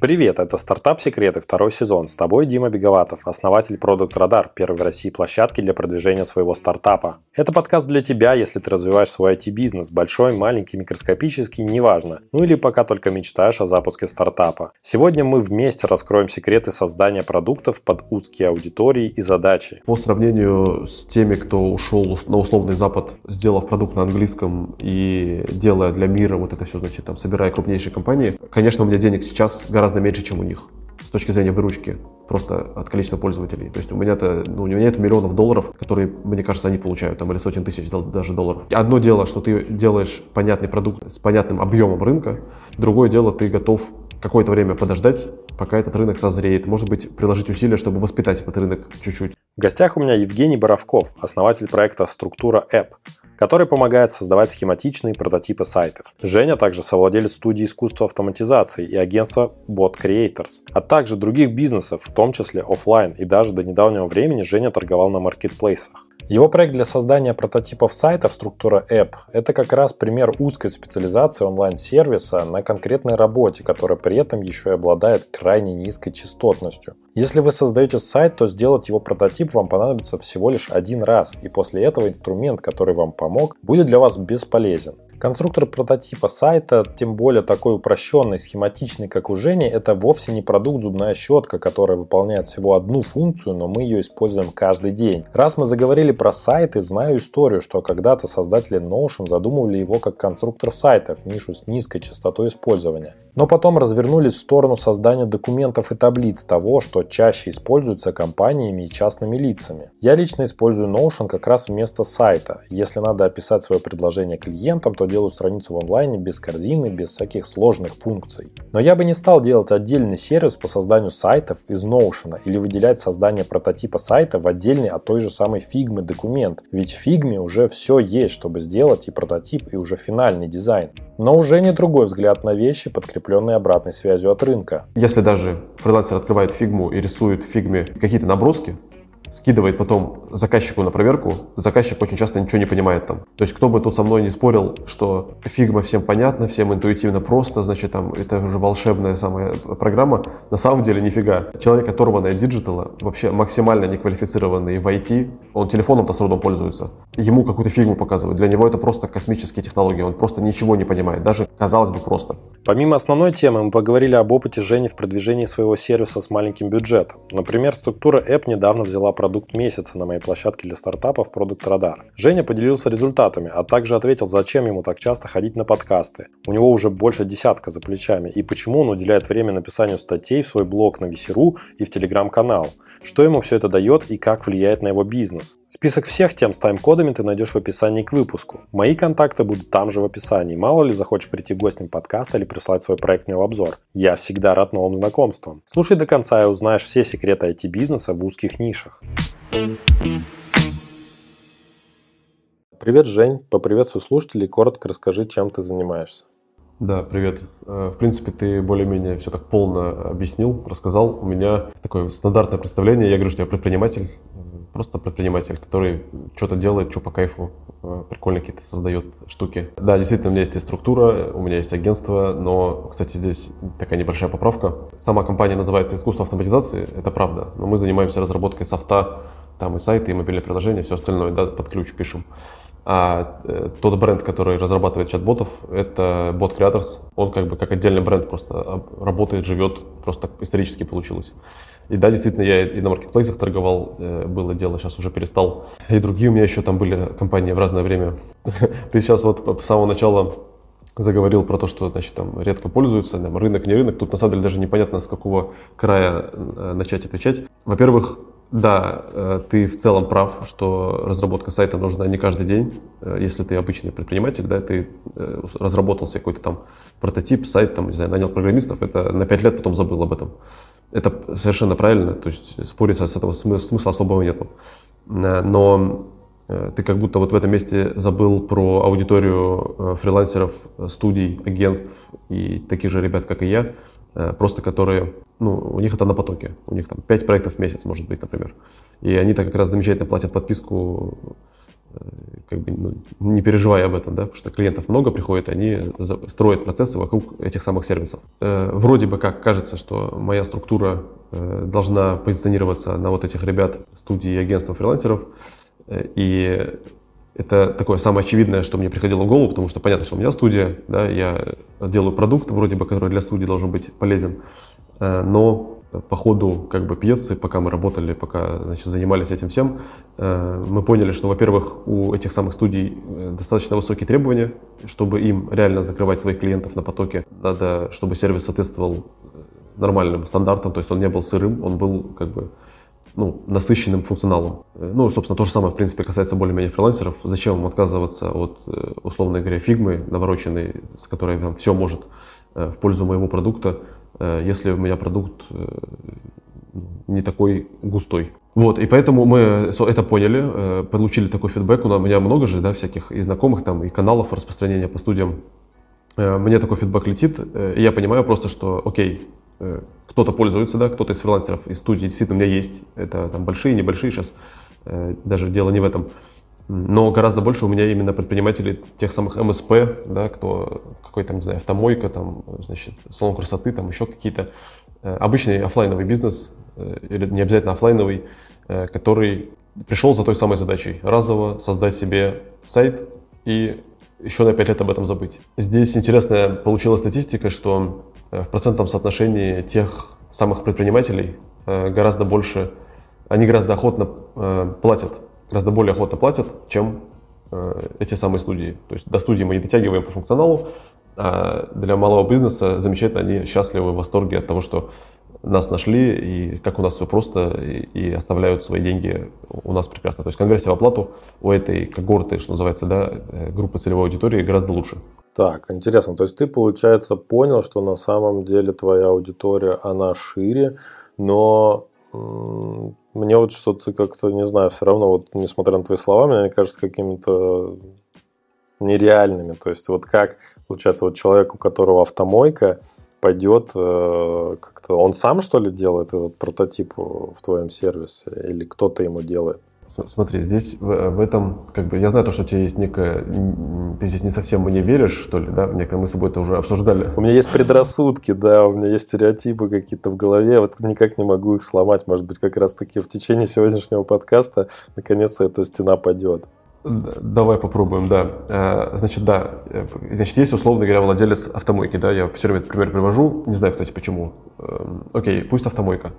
Привет, это «Стартап Секреты», второй сезон. С тобой Дима Беговатов, основатель Product Radar, первой в России площадки для продвижения своего стартапа. Это подкаст для тебя, если ты развиваешь свой IT-бизнес, большой, маленький, микроскопический, неважно. Ну или пока только мечтаешь о запуске стартапа. Сегодня мы вместе раскроем секреты создания продуктов под узкие аудитории и задачи. По сравнению с теми, кто ушел на условный Запад, сделав продукт на английском и делая для мира вот это все, значит, там, собирая крупнейшие компании, конечно, у меня денег сейчас гораздо гораздо меньше, чем у них с точки зрения выручки просто от количества пользователей. То есть у меня-то, ну, у меня нет миллионов долларов, которые, мне кажется, они получают, там, или сотен тысяч даже долларов. Одно дело, что ты делаешь понятный продукт с понятным объемом рынка, другое дело, ты готов какое-то время подождать, пока этот рынок созреет. Может быть, приложить усилия, чтобы воспитать этот рынок чуть-чуть. В гостях у меня Евгений Боровков, основатель проекта «Структура App», который помогает создавать схематичные прототипы сайтов. Женя также совладелец студии искусства автоматизации и агентства Bot Creators, а также других бизнесов, в том числе офлайн, и даже до недавнего времени Женя торговал на маркетплейсах. Его проект для создания прототипов сайтов структура App – это как раз пример узкой специализации онлайн-сервиса на конкретной работе, которая при этом еще и обладает крайне низкой частотностью. Если вы создаете сайт, то сделать его прототип вам понадобится всего лишь один раз, и после этого инструмент, который вам помог, будет для вас бесполезен. Конструктор прототипа сайта, тем более такой упрощенный, схематичный, как у Жени, это вовсе не продукт зубная щетка, которая выполняет всего одну функцию, но мы ее используем каждый день. Раз мы заговорили про сайты, знаю историю, что когда-то создатели Notion задумывали его как конструктор сайтов, нишу с низкой частотой использования. Но потом развернулись в сторону создания документов и таблиц того, что чаще используется компаниями и частными лицами. Я лично использую Notion как раз вместо сайта. Если надо описать свое предложение клиентам, то делаю страницу в онлайне без корзины, без всяких сложных функций. Но я бы не стал делать отдельный сервис по созданию сайтов из Notion или выделять создание прототипа сайта в отдельный от той же самой Figma документ. Ведь в Figma уже все есть, чтобы сделать и прототип, и уже финальный дизайн. Но уже не другой взгляд на вещи, подкрепленный обратной связью от рынка. Если даже фрилансер открывает фигму и рисует в фигме какие-то наброски, скидывает потом заказчику на проверку, заказчик очень часто ничего не понимает там. То есть кто бы тут со мной не спорил, что фигма всем понятно, всем интуитивно просто, значит там это уже волшебная самая программа, на самом деле нифига. Человек, оторванный от диджитала, вообще максимально неквалифицированный в IT, он телефоном-то с трудом пользуется. Ему какую-то фигму показывают, для него это просто космические технологии, он просто ничего не понимает, даже казалось бы просто. Помимо основной темы, мы поговорили об опыте Жени в продвижении своего сервиса с маленьким бюджетом. Например, структура App недавно взяла продукт месяца на моей площадке для стартапов Product Radar. Женя поделился результатами, а также ответил, зачем ему так часто ходить на подкасты. У него уже больше десятка за плечами, и почему он уделяет время написанию статей в свой блог на Весеру и в телеграм-канал. Что ему все это дает и как влияет на его бизнес. Список всех тем с тайм-кодами ты найдешь в описании к выпуску. Мои контакты будут там же в описании. Мало ли захочешь прийти гостем подкаста или прислать свой проект мне в обзор. Я всегда рад новым знакомствам. Слушай до конца и узнаешь все секреты IT-бизнеса в узких нишах. Привет, Жень. Поприветствую слушателей. Коротко расскажи, чем ты занимаешься. Да, привет. Э, в принципе, ты более-менее все так полно объяснил, рассказал. У меня такое стандартное представление. Я говорю, что я предприниматель, просто предприниматель, который что-то делает, что по кайфу, э, прикольно какие-то создает штуки. Да, действительно, у меня есть и структура, у меня есть агентство, но, кстати, здесь такая небольшая поправка. Сама компания называется «Искусство автоматизации», это правда, но мы занимаемся разработкой софта, там и сайты, и мобильные приложения, все остальное, да, под ключ пишем. А э, тот бренд, который разрабатывает чат-ботов, это Bot Creators. Он как бы как отдельный бренд просто работает, живет, просто так исторически получилось. И да, действительно, я и на маркетплейсах торговал, э, было дело, сейчас уже перестал. И другие у меня еще там были компании в разное время. Ты сейчас вот с самого начала заговорил про то, что значит, там редко пользуются, там, рынок, не рынок. Тут на самом деле даже непонятно, с какого края э, начать отвечать. Во-первых, да, э, ты в целом прав, что разработка сайта нужна не каждый день. Если ты обычный предприниматель, да, ты разработал себе какой-то там прототип, сайт, там, не знаю, нанял программистов, это на 5 лет потом забыл об этом. Это совершенно правильно, то есть спорить с этого смысла особого нет. Но ты как будто вот в этом месте забыл про аудиторию фрилансеров, студий, агентств и таких же ребят, как и я, просто которые ну, у них это на потоке. У них там 5 проектов в месяц, может быть, например. И они так как раз замечательно платят подписку как бы ну, не переживая об этом, да, потому что клиентов много приходит, они строят процессы вокруг этих самых сервисов. Э, вроде бы как кажется, что моя структура э, должна позиционироваться на вот этих ребят, студии и агентства фрилансеров, э, и это такое самое очевидное, что мне приходило в голову, потому что понятно, что у меня студия, да, я делаю продукт, вроде бы, который для студии должен быть полезен, э, но по ходу как бы пьесы, пока мы работали, пока значит, занимались этим всем, э, мы поняли, что, во-первых, у этих самых студий э, достаточно высокие требования, чтобы им реально закрывать своих клиентов на потоке. Надо, чтобы сервис соответствовал нормальным стандартам, то есть он не был сырым, он был как бы ну, насыщенным функционалом. Э, ну, собственно, то же самое, в принципе, касается более-менее фрилансеров. Зачем им отказываться от, условно говоря, фигмы навороченной, с которой там все может в пользу моего продукта, Э, если у меня продукт э, не такой густой. Вот, и поэтому мы это поняли, э, получили такой фидбэк. У меня много же, да, всяких и знакомых там, и каналов распространения по студиям. Мне такой фидбэк летит, и я понимаю просто, что, окей, кто-то пользуется, да, кто-то из фрилансеров из студии действительно у меня есть. Это там большие, небольшие сейчас, даже дело не в этом. Но гораздо больше у меня именно предпринимателей тех самых МСП, да, кто какой-то, не знаю, автомойка, там, значит, салон красоты, там еще какие-то. Э, обычный офлайновый бизнес, э, или не обязательно офлайновый, э, который пришел за той самой задачей. Разово создать себе сайт и еще на 5 лет об этом забыть. Здесь интересная получилась статистика, что в процентном соотношении тех самых предпринимателей гораздо больше, они гораздо охотно платят гораздо более охотно платят, чем э, эти самые студии. То есть до студии мы не дотягиваем по функционалу, а для малого бизнеса замечательно, они счастливы, в восторге от того, что нас нашли, и как у нас все просто, и, и оставляют свои деньги у нас прекрасно. То есть конверсия в оплату у этой когорты, что называется, да, э, группы целевой аудитории гораздо лучше. Так, интересно. То есть ты, получается, понял, что на самом деле твоя аудитория, она шире, но мне вот что-то как-то, не знаю, все равно, вот, несмотря на твои слова, мне кажется какими-то нереальными. То есть вот как, получается, вот человек, у которого автомойка, пойдет э, как-то... Он сам, что ли, делает этот прототип в твоем сервисе? Или кто-то ему делает? Смотри, здесь в, в этом, как бы, я знаю то, что у тебя есть некая, ты здесь не совсем мне веришь, что ли, да, некоторые мы с тобой это уже обсуждали. У меня есть предрассудки, да, у меня есть стереотипы какие-то в голове, вот никак не могу их сломать, может быть, как раз-таки в течение сегодняшнего подкаста наконец-то эта стена падет. Давай попробуем, да. Э, значит, да, э, значит, есть, условно говоря, владелец автомойки, да, я все время этот пример привожу, не знаю, кстати, почему. Эм, окей, пусть автомойка.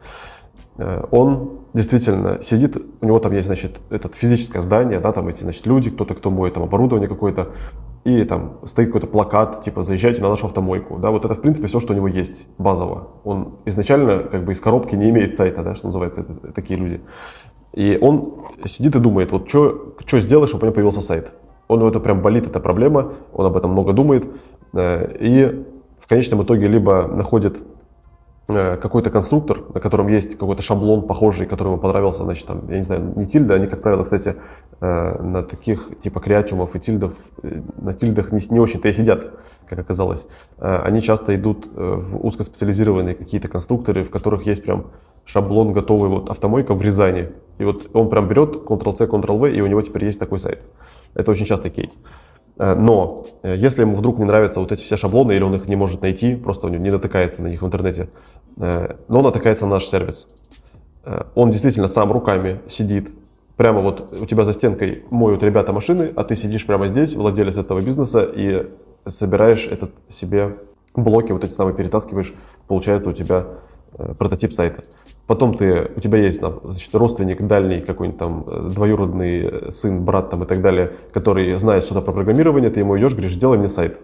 Э, он действительно сидит, у него там есть, значит, это физическое здание, да, там эти, значит, люди, кто-то, кто моет там оборудование какое-то, и там стоит какой-то плакат, типа, заезжайте на нашу автомойку, да, вот это, в принципе, все, что у него есть, базово. Он изначально, как бы, из коробки не имеет сайта, да, что называется, это, такие люди. И он сидит и думает, вот что сделать, чтобы у него появился сайт. Он его это прям болит, эта проблема, он об этом много думает, э, и в конечном итоге либо находит Э, какой-то конструктор, на котором есть какой-то шаблон похожий, который ему понравился, значит, там, я не знаю, не тильда, они, как правило, кстати, э, на таких типа креатиумов и тильдов, э, на тильдах не, не очень-то и сидят, как оказалось. Они часто идут в узкоспециализированные какие-то конструкторы, в которых есть прям шаблон готовый, вот автомойка в Рязани. И вот он прям берет Ctrl-C, Ctrl-V, и у него теперь есть такой сайт. Это очень частый кейс. Но если ему вдруг не нравятся вот эти все шаблоны, или он их не может найти, просто него не дотыкается на них в интернете, Э, но он натыкается на наш сервис. Э, он действительно сам руками сидит, прямо вот у тебя за стенкой моют ребята машины, а ты сидишь прямо здесь, владелец этого бизнеса, и собираешь этот себе блоки, вот эти самые перетаскиваешь, получается у тебя э, прототип сайта. Потом ты, у тебя есть там, значит, родственник дальний, какой-нибудь там двоюродный сын, брат там и так далее, который знает что-то про программирование, ты ему идешь, говоришь, сделай мне сайт.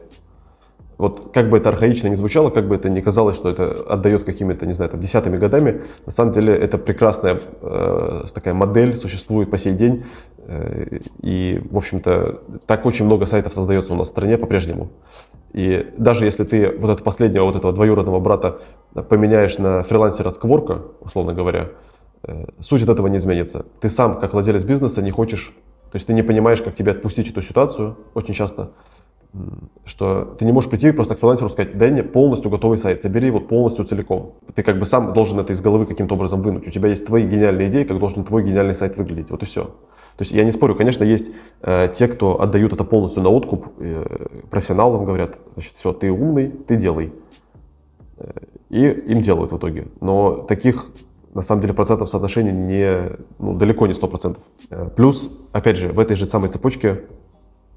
Вот как бы это архаично не звучало, как бы это не казалось, что это отдает какими-то, не знаю, там, десятыми годами, на самом деле это прекрасная э, такая модель, существует по сей день. Э, и, в общем-то, так очень много сайтов создается у нас в стране по-прежнему. И даже если ты вот этого последнего, вот этого двоюродного брата поменяешь на фрилансера Скворка, условно говоря, э, суть от этого не изменится. Ты сам, как владелец бизнеса, не хочешь, то есть ты не понимаешь, как тебе отпустить эту ситуацию очень часто, что ты не можешь прийти просто к фрилансеру и сказать, дай мне полностью готовый сайт, собери вот полностью целиком. Ты как бы сам должен это из головы каким-то образом вынуть. У тебя есть твои гениальные идеи, как должен твой гениальный сайт выглядеть. Вот и все. То есть я не спорю, конечно, есть э, те, кто отдают это полностью на откуп, э, профессионалам говорят, значит, все, ты умный, ты делай. Э, и им делают в итоге. Но таких, на самом деле, процентов соотношения не, ну, далеко не 100%. Э, плюс, опять же, в этой же самой цепочке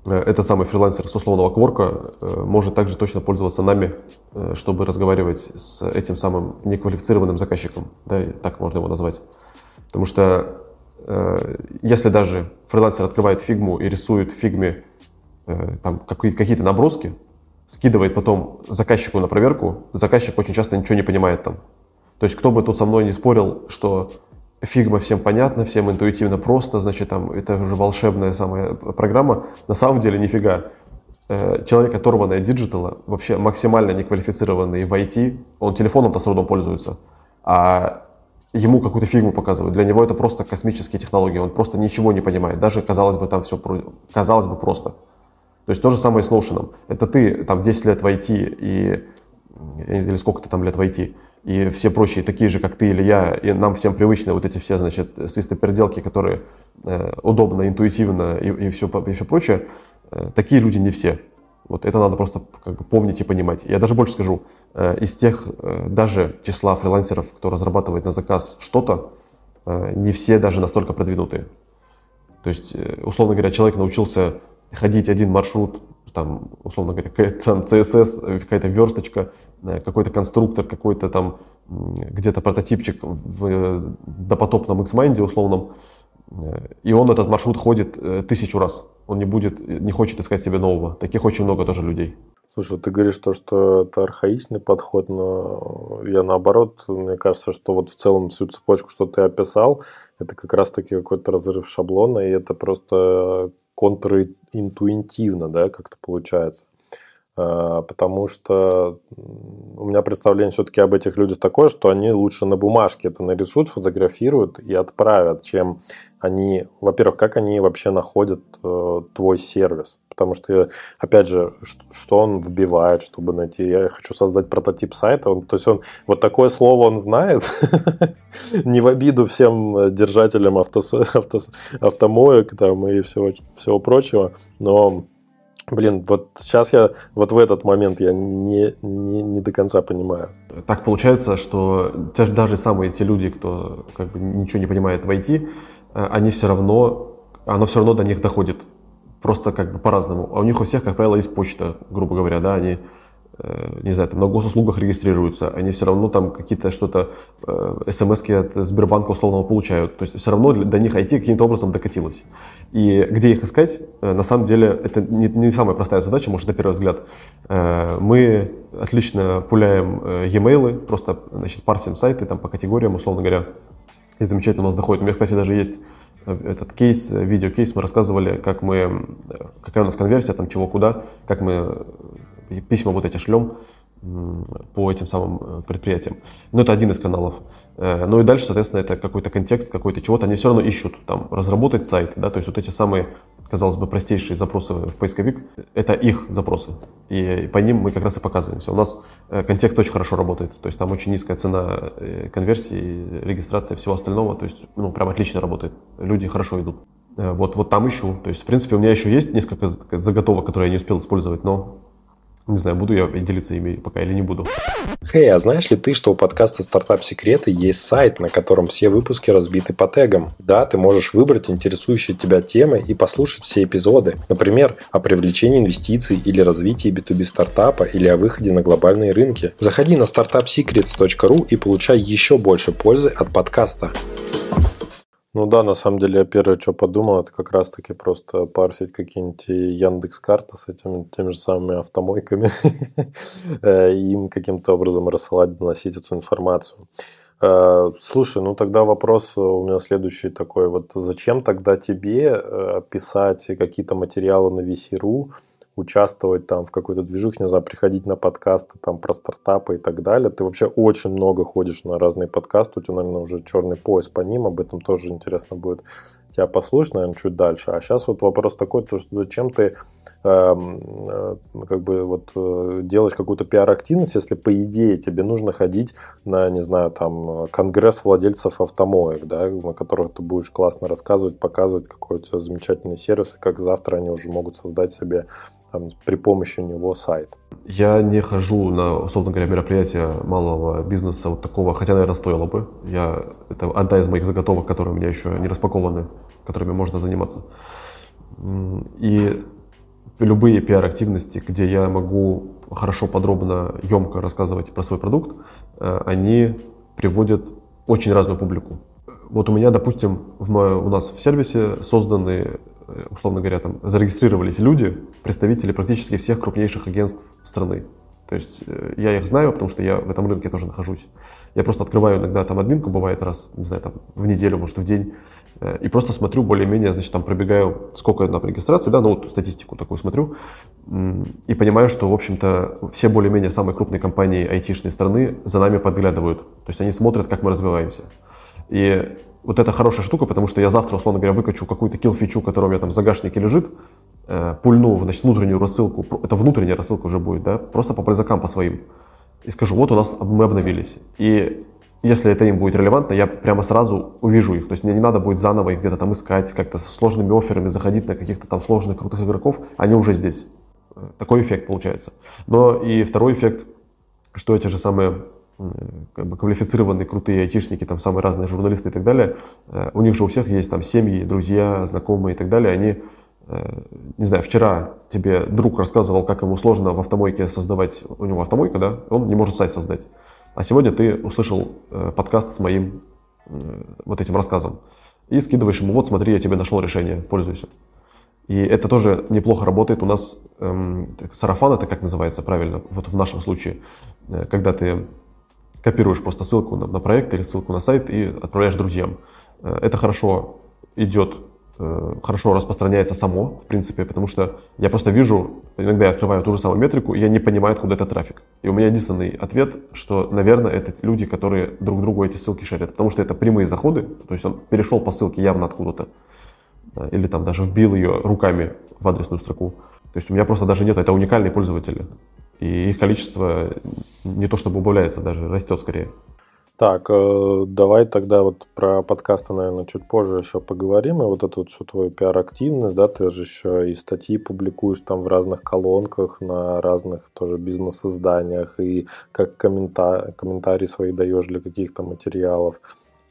этот самый фрилансер с условного кворка э, может также точно пользоваться нами, чтобы разговаривать с этим самым неквалифицированным заказчиком, да, так можно его назвать. Потому что Э, если даже фрилансер открывает фигму и рисует в фигме э, там какие-то наброски, скидывает потом заказчику на проверку, заказчик очень часто ничего не понимает там. То есть кто бы тут со мной не спорил, что фигма всем понятно, всем интуитивно просто, значит, там это уже волшебная самая программа, на самом деле нифига. Э, человек, оторванный от диджитала, вообще максимально неквалифицированный в IT, он телефоном-то с трудом пользуется, а ему какую-то фигму показывают. Для него это просто космические технологии, он просто ничего не понимает. Даже, казалось бы, там все казалось бы просто. То есть то же самое с Notion. Это ты там 10 лет в IT и или сколько ты там лет в IT, и все прочие такие же, как ты или я, и нам всем привычны вот эти все, значит, свистопеределки, которые э, удобно, интуитивно и, и, все, и все прочее, э, такие люди не все. Вот это надо просто как бы помнить и понимать. Я даже больше скажу, э, из тех э, даже числа фрилансеров, кто разрабатывает на заказ что-то, э, не все даже настолько продвинутые. То есть, условно говоря, человек научился ходить один маршрут, там, условно говоря, там CSS, какая-то версточка, какой-то конструктор, какой-то там где-то прототипчик в допотопном Xmind условном, и он этот маршрут ходит тысячу раз он не будет, не хочет искать себе нового. Таких очень много тоже людей. Слушай, ты говоришь то, что это архаичный подход, но я наоборот, мне кажется, что вот в целом всю цепочку, что ты описал, это как раз-таки какой-то разрыв шаблона, и это просто контринтуитивно, да, как-то получается. А, потому что у меня представление все-таки об этих людях такое, что они лучше на бумажке это нарисуют, фотографируют и отправят, чем они, во-первых, как они вообще находят э, твой сервис. Потому что, опять же, что он вбивает, чтобы найти. Я хочу создать прототип сайта. Он, то есть он вот такое слово он знает. Не в обиду всем держателям автомоек там, и всего прочего. Но Блин, вот сейчас я, вот в этот момент я не, не, не до конца понимаю. Так получается, что даже самые те люди, кто как бы ничего не понимает в IT, э, они все равно, оно все равно до них доходит. Просто как бы по-разному. А у них у всех, как правило, есть почта, грубо говоря, да, они не знаю, там на госуслугах регистрируются, они все равно там какие-то что-то, э, смс от Сбербанка условного получают. То есть все равно до них IT каким-то образом докатилось. И где их искать, э, на самом деле, это не, не самая простая задача, может, на первый взгляд. Мы отлично пуляем e-mail, просто значит, парсим сайты там, по категориям, условно говоря, и замечательно у нас доходит. У меня, кстати, даже есть этот кейс, видеокейс, мы рассказывали, как мы, какая у нас конверсия, там чего куда, как мы письма вот эти шлем по этим самым э, предприятиям. Но это один из каналов. Э, ну и дальше, соответственно, это какой-то контекст, какой-то чего-то. Они все равно ищут там разработать сайт, да, то есть вот эти самые, казалось бы, простейшие запросы в поисковик, это их запросы. И по ним мы как раз и показываемся. У нас э, контекст очень хорошо работает, то есть там очень низкая цена конверсии, регистрации, всего остального, то есть, ну, прям отлично работает. Люди хорошо идут. Вот, вот там ищу. То есть, в принципе, у меня еще есть несколько заготовок, которые я не успел использовать, но не знаю, буду я делиться ими пока или не буду. Хей, а знаешь ли ты, что у подкаста «Стартап Секреты» есть сайт, на котором все выпуски разбиты по тегам? Да, ты можешь выбрать интересующие тебя темы и послушать все эпизоды. Например, о привлечении инвестиций или развитии B2B стартапа или о выходе на глобальные рынки. Заходи на startupsecrets.ru и получай еще больше пользы от подкаста. Ну да, на самом деле я первое, что подумал, это как раз-таки просто парсить какие-нибудь Яндекс карты с этими теми же самыми автомойками э, и им каким-то образом рассылать, доносить эту информацию. Э, слушай, ну тогда вопрос у меня следующий такой. Вот зачем тогда тебе э, писать какие-то материалы на VC.ru, участвовать там в какой-то движухе, не знаю, приходить на подкасты там про стартапы и так далее. Ты вообще очень много ходишь на разные подкасты, у тебя, наверное, уже черный пояс по ним, об этом тоже интересно будет тебя послушать, наверное, чуть дальше. А сейчас вот вопрос такой, то, что зачем ты эм, э, как бы вот э, делаешь какую-то пиар-активность, если по идее тебе нужно ходить на, не знаю, там, конгресс владельцев автомоек, да, на которых ты будешь классно рассказывать, показывать, какой у тебя замечательный сервис, и как завтра они уже могут создать себе там, при помощи него сайт. Я не хожу на, условно говоря, мероприятия малого бизнеса вот такого, хотя, наверное, стоило бы. Я, это одна из моих заготовок, которые у меня еще не распакованы, которыми можно заниматься. И любые пиар-активности, где я могу хорошо, подробно, емко рассказывать про свой продукт, э, они приводят очень разную публику. Вот у меня, допустим, в, у нас в сервисе созданы условно говоря, там зарегистрировались люди, представители практически всех крупнейших агентств страны. То есть э, я их знаю, потому что я в этом рынке тоже нахожусь. Я просто открываю иногда там админку, бывает раз, не знаю, там в неделю, может в день, э, и просто смотрю более-менее, значит, там пробегаю, сколько на регистрации, да, ну вот статистику такую смотрю, и понимаю, что, в общем-то, все более-менее самые крупные компании айтишной страны за нами подглядывают. То есть они смотрят, как мы развиваемся. И вот это хорошая штука, потому что я завтра, условно говоря, выкачу какую-то kill-фичу, которая у меня там в загашнике лежит, э, пульну, значит, внутреннюю рассылку, это внутренняя рассылка уже будет, да, просто по пользакам, по своим, и скажу, вот у нас мы обновились. И если это им будет релевантно, я прямо сразу увижу их. То есть мне не надо будет заново их где-то там искать, как-то со сложными офферами заходить на каких-то там сложных, крутых игроков. Они уже здесь. Э, такой эффект получается. Но и второй эффект, что эти же самые как бы квалифицированные, крутые айтишники, там самые разные журналисты и так далее, э, у них же у всех есть там семьи, друзья, знакомые и так далее, они, э, не знаю, вчера тебе друг рассказывал, как ему сложно в автомойке создавать, у него автомойка, да, он не может сайт создать. А сегодня ты услышал э, подкаст с моим вот этим рассказом и скидываешь ему, вот смотри, я тебе нашел решение, пользуйся. И это тоже неплохо работает. У нас эм, сарафан это как называется правильно, вот в нашем случае, когда ты копируешь просто ссылку на, на проект или ссылку на сайт и отправляешь друзьям. Э, это хорошо идет, э, хорошо распространяется само, в принципе, потому что я просто вижу, иногда я открываю ту же самую метрику, и я не понимаю, откуда это трафик. И у меня единственный ответ, что, наверное, это люди, которые друг другу эти ссылки шарят, потому что это прямые заходы, то есть он перешел по ссылке явно откуда-то, э, или там даже вбил ее руками в адресную строку. То есть у меня просто даже нет, это уникальные пользователи и их количество не то чтобы убавляется, даже растет скорее. Так, э, давай тогда вот про подкасты, наверное, чуть позже еще поговорим. И вот эту вот всю твою пиар-активность, да, ты же еще и статьи публикуешь там в разных колонках, на разных тоже бизнес-изданиях, и как коммента- комментарии свои даешь для каких-то материалов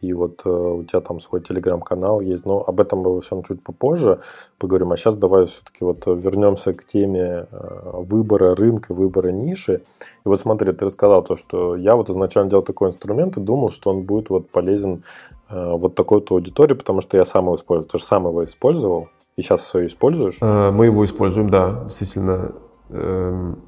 и вот э, у тебя там свой телеграм-канал есть, но об этом мы во всем чуть попозже поговорим. А сейчас давай все-таки вот вернемся к теме э, выбора рынка, выбора ниши. И вот смотри, ты рассказал то, что я вот изначально делал такой инструмент и думал, что он будет вот полезен э, вот такой-то аудитории, потому что я сам его использую. Ты же сам его использовал и сейчас все используешь? Э, мы его используем, да, действительно. Эм,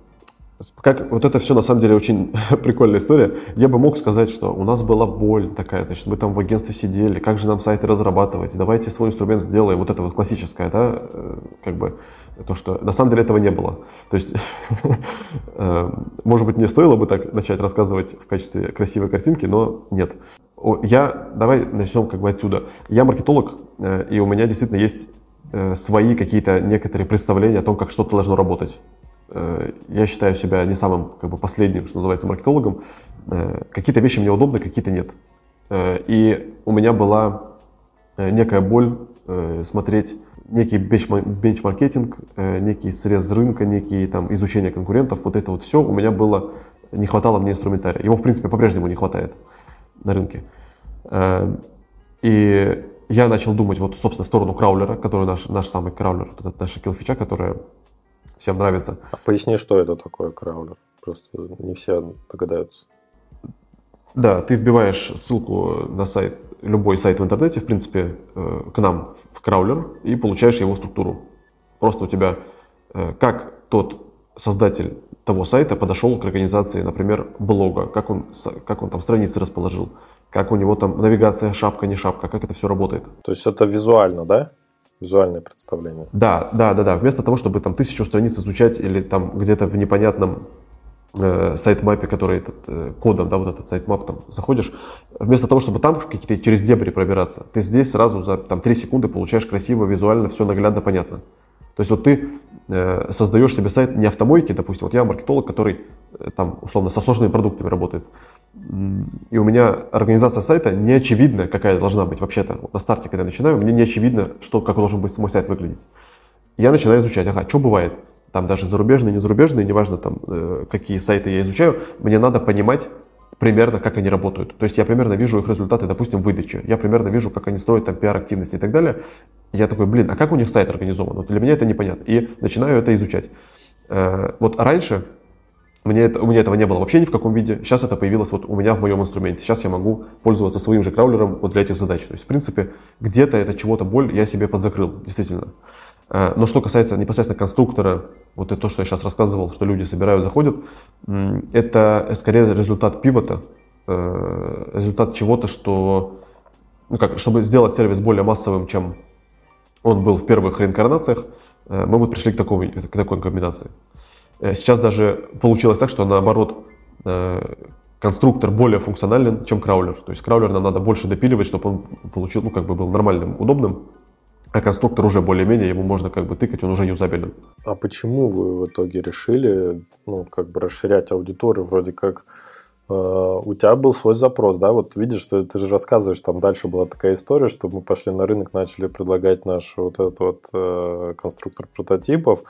как вот это все на самом деле очень прикольная история. Я бы мог сказать, что у нас была боль такая, значит, мы там в агентстве сидели, как же нам сайты разрабатывать, давайте свой инструмент сделаем, вот это вот классическое, да, э, как бы то, что на самом деле этого не было. То есть, э, может быть, не стоило бы так начать рассказывать в качестве красивой картинки, но нет. Я, давай начнем как бы отсюда. Я маркетолог, э, и у меня действительно есть свои какие-то некоторые представления о том, как что-то должно работать. Э, я считаю себя не самым как бы, последним, что называется, маркетологом. Э, какие-то вещи мне удобны, какие-то нет. Э, и у меня была некая боль смотреть некий бенчмаркетинг, некий срез рынка, некие там изучение конкурентов, вот это вот все у меня было, не хватало мне инструментария. Его, в принципе, по-прежнему не хватает на рынке. И я начал думать вот, собственно, в сторону краулера, который наш, наш самый краулер, вот этот наша килфича, которая всем нравится. А поясни, что это такое краулер? Просто не все догадаются. Да, ты вбиваешь ссылку на сайт, любой сайт в интернете, в принципе, э, к нам в краулер и получаешь его структуру. Просто у тебя, э, как тот создатель того сайта подошел к организации, например, блога, как он, как он там страницы расположил, как у него там навигация, шапка, не шапка, как это все работает. То есть это визуально, да? Визуальное представление. Да, да, да, да. Вместо того, чтобы там тысячу страниц изучать или там где-то в непонятном э, сайт-мапе, который этот, э, кодом, да, вот этот sitemap там заходишь, вместо того, чтобы там какие-то через дебри пробираться, ты здесь сразу за там 3 секунды получаешь красиво, визуально, все наглядно, понятно. То есть вот ты э, создаешь себе сайт не автомойки, допустим, вот я маркетолог, который э, там условно со сложными продуктами работает, и у меня организация сайта не очевидна, какая должна быть вообще-то. Вот на старте, когда я начинаю, мне не очевидно, что, как должен быть мой сайт выглядеть. Я начинаю изучать, ага, что бывает, там даже зарубежные, не зарубежные, неважно там, э, какие сайты я изучаю, мне надо понимать примерно, как они работают. То есть я примерно вижу их результаты, допустим, выдачи. Я примерно вижу, как они строят там пиар-активности и так далее. Я такой, блин, а как у них сайт организован? Вот для меня это непонятно. И начинаю это изучать. Э, вот раньше мне это, у меня этого не было вообще ни в каком виде. Сейчас это появилось вот у меня в моем инструменте. Сейчас я могу пользоваться своим же краулером вот для этих задач. То есть, в принципе, где-то это чего-то боль я себе подзакрыл, действительно. Э, но что касается непосредственно конструктора, вот это то, что я сейчас рассказывал, что люди собирают, заходят, это скорее результат пивота, э, результат чего-то, что, ну как, чтобы сделать сервис более массовым, чем он был в первых реинкарнациях, э, мы вот пришли к такой, к такой комбинации. Сейчас даже получилось так, что наоборот, конструктор более функционален, чем краулер. То есть краулер нам надо больше допиливать, чтобы он получил, ну, как бы был нормальным, удобным а конструктор уже более-менее, ему можно как бы тыкать, он уже юзабелен. А почему вы в итоге решили, ну, как бы расширять аудиторию, вроде как э, у тебя был свой запрос, да, вот видишь, ты, ты же рассказываешь, там дальше была такая история, что мы пошли на рынок, начали предлагать наш вот этот вот э, конструктор прототипов,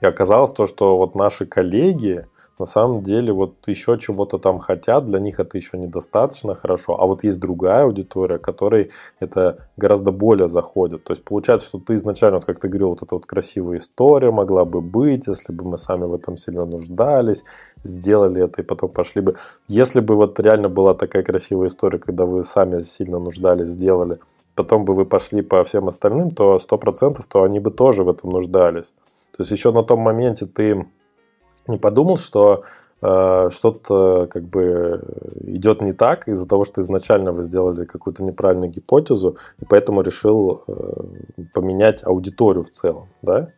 и оказалось то, что вот наши коллеги, на самом деле вот еще чего-то там хотят, для них это еще недостаточно хорошо, а вот есть другая аудитория, которой это гораздо более заходит. То есть получается, что ты изначально, вот как ты говорил, вот эта вот красивая история могла бы быть, если бы мы сами в этом сильно нуждались, сделали это и потом пошли бы. Если бы вот реально была такая красивая история, когда вы сами сильно нуждались, сделали, потом бы вы пошли по всем остальным, то 100% то они бы тоже в этом нуждались. То есть еще на том моменте ты не подумал, что э, что-то как бы идет не так из-за того, что изначально вы сделали какую-то неправильную гипотезу, и поэтому решил э, поменять аудиторию в целом, да?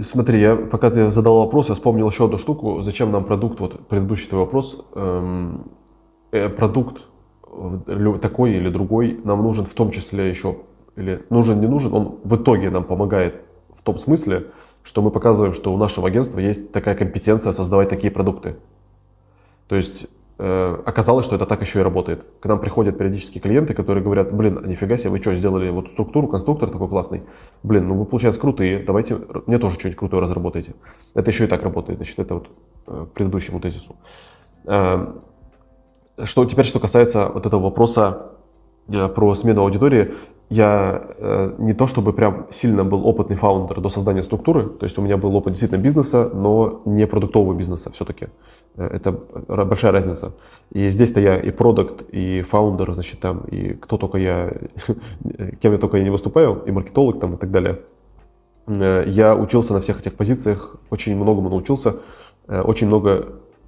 Смотри, я, пока ты задал вопрос, я вспомнил еще одну штуку. Зачем нам продукт? Вот предыдущий твой вопрос. Эм, э, продукт такой или другой нам нужен в том числе еще, или нужен, не нужен, он в итоге нам помогает в том смысле, что мы показываем, что у нашего агентства есть такая компетенция создавать такие продукты. То есть э, оказалось, что это так еще и работает. К нам приходят периодически клиенты, которые говорят, блин, а нифига себе, вы что, сделали вот структуру, конструктор такой классный. Блин, ну вы, получается, крутые, давайте мне тоже что-нибудь крутое разработайте. Это еще и так работает, значит, это вот э, к предыдущему тезису. Э, что теперь, что касается вот этого вопроса э, про смену аудитории, я э, не то чтобы прям сильно был опытный фаундер до создания структуры, то есть у меня был опыт действительно бизнеса, но не продуктового бизнеса все-таки. Э, это большая разница. И здесь-то я и продукт, и фаундер, значит, там, и кто только я, кем я только я не выступаю, и маркетолог там и так далее. Э, я учился на всех этих позициях, очень многому научился, э, очень много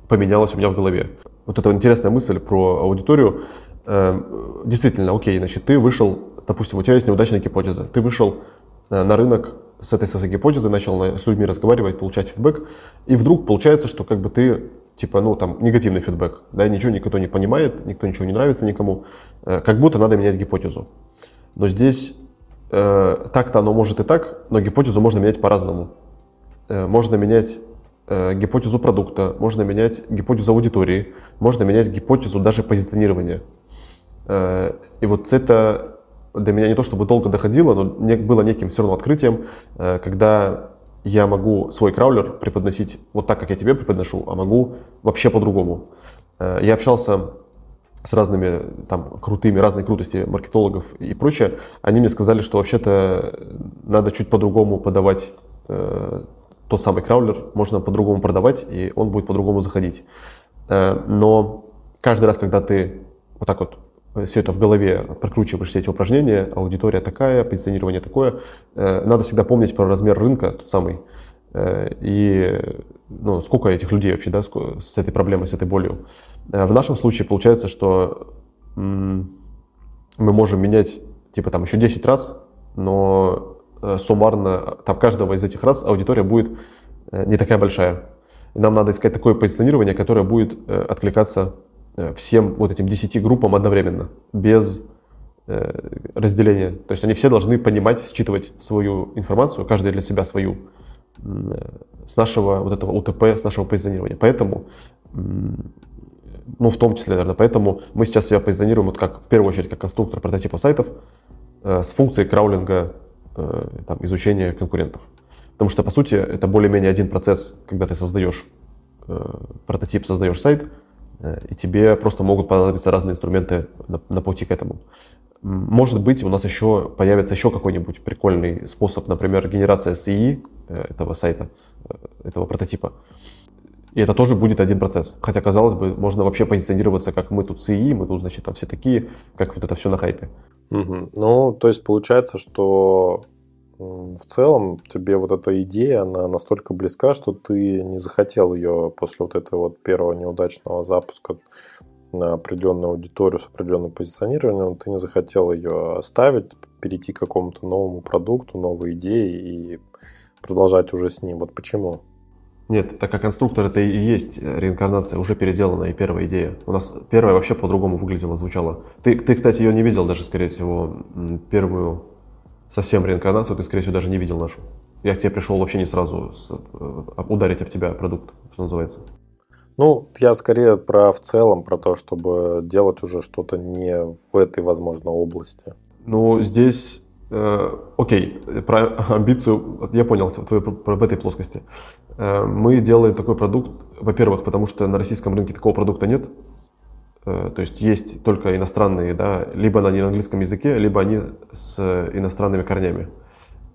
поменялось у меня в голове. Вот эта интересная мысль про аудиторию. Э, действительно, окей, значит, ты вышел допустим, у тебя есть неудачная гипотеза, ты вышел э, на рынок с этой своей гипотезой, начал с людьми разговаривать, получать фидбэк, и вдруг получается, что как бы ты типа, ну, там, негативный фидбэк, да, ничего никто не понимает, никто ничего не нравится никому, э, как будто надо менять гипотезу. Но здесь э, так-то оно может и так, но гипотезу можно менять по-разному. Э, можно менять э, гипотезу продукта, можно менять гипотезу аудитории, можно менять гипотезу даже позиционирования. Э, и вот это до меня не то чтобы долго доходило, но было неким все равно открытием, э, когда я могу свой краулер преподносить вот так, как я тебе преподношу, а могу вообще по-другому. Э, я общался с разными там крутыми, разной крутости маркетологов и прочее. Они мне сказали, что вообще-то надо чуть по-другому подавать э, тот самый краулер, можно по-другому продавать, и он будет по-другому заходить. Э, но каждый раз, когда ты вот так вот все это в голове, прокручиваешь все эти упражнения, аудитория такая, позиционирование такое, э, надо всегда помнить про размер рынка, тот самый, э, и ну, сколько этих людей вообще да, с этой проблемой, с этой болью. Э, в нашем случае получается, что мы можем менять типа там еще 10 раз, но суммарно там каждого из этих раз аудитория будет не такая большая. И нам надо искать такое позиционирование, которое будет откликаться всем вот этим 10 группам одновременно, без э, разделения. То есть они все должны понимать, считывать свою информацию, каждый для себя свою, с нашего вот этого УТП, с нашего позиционирования. Поэтому, ну, в том числе, наверное, поэтому мы сейчас себя позиционируем вот как, в первую очередь, как конструктор прототипов сайтов с функцией краулинга, там, изучения конкурентов. Потому что, по сути, это более-менее один процесс, когда ты создаешь э, прототип, создаешь сайт, э, и тебе просто могут понадобиться разные инструменты на, на пути к этому. Может быть, у нас еще появится еще какой-нибудь прикольный способ, например, генерация CI э, этого сайта, э, этого прототипа. И это тоже будет один процесс. Хотя, казалось бы, можно вообще позиционироваться, как мы тут CI, мы тут, значит, там все такие, как вот это все на хайпе. Угу. Ну, то есть получается, что в целом тебе вот эта идея, она настолько близка, что ты не захотел ее после вот этого вот первого неудачного запуска на определенную аудиторию с определенным позиционированием, ты не захотел ее оставить, перейти к какому-то новому продукту, новой идее и продолжать уже с ним. Вот почему? Нет, так как конструктор это и есть реинкарнация, уже переделанная и первая идея. У нас первая вообще по-другому выглядела, звучала. Ты, ты, кстати, ее не видел даже, скорее всего, первую совсем реинкарнацию, ты, скорее всего, даже не видел нашу. Я к тебе пришел вообще не сразу с, э, ударить об тебя продукт, что называется. Ну, я скорее про в целом, про то, чтобы делать уже что-то не в этой, возможно, области. Ну, здесь, э, окей, про амбицию, я понял твою про, в этой плоскости. Э, мы делаем такой продукт, во-первых, потому что на российском рынке такого продукта нет, то есть есть только иностранные, да, либо они на английском языке, либо они с иностранными корнями.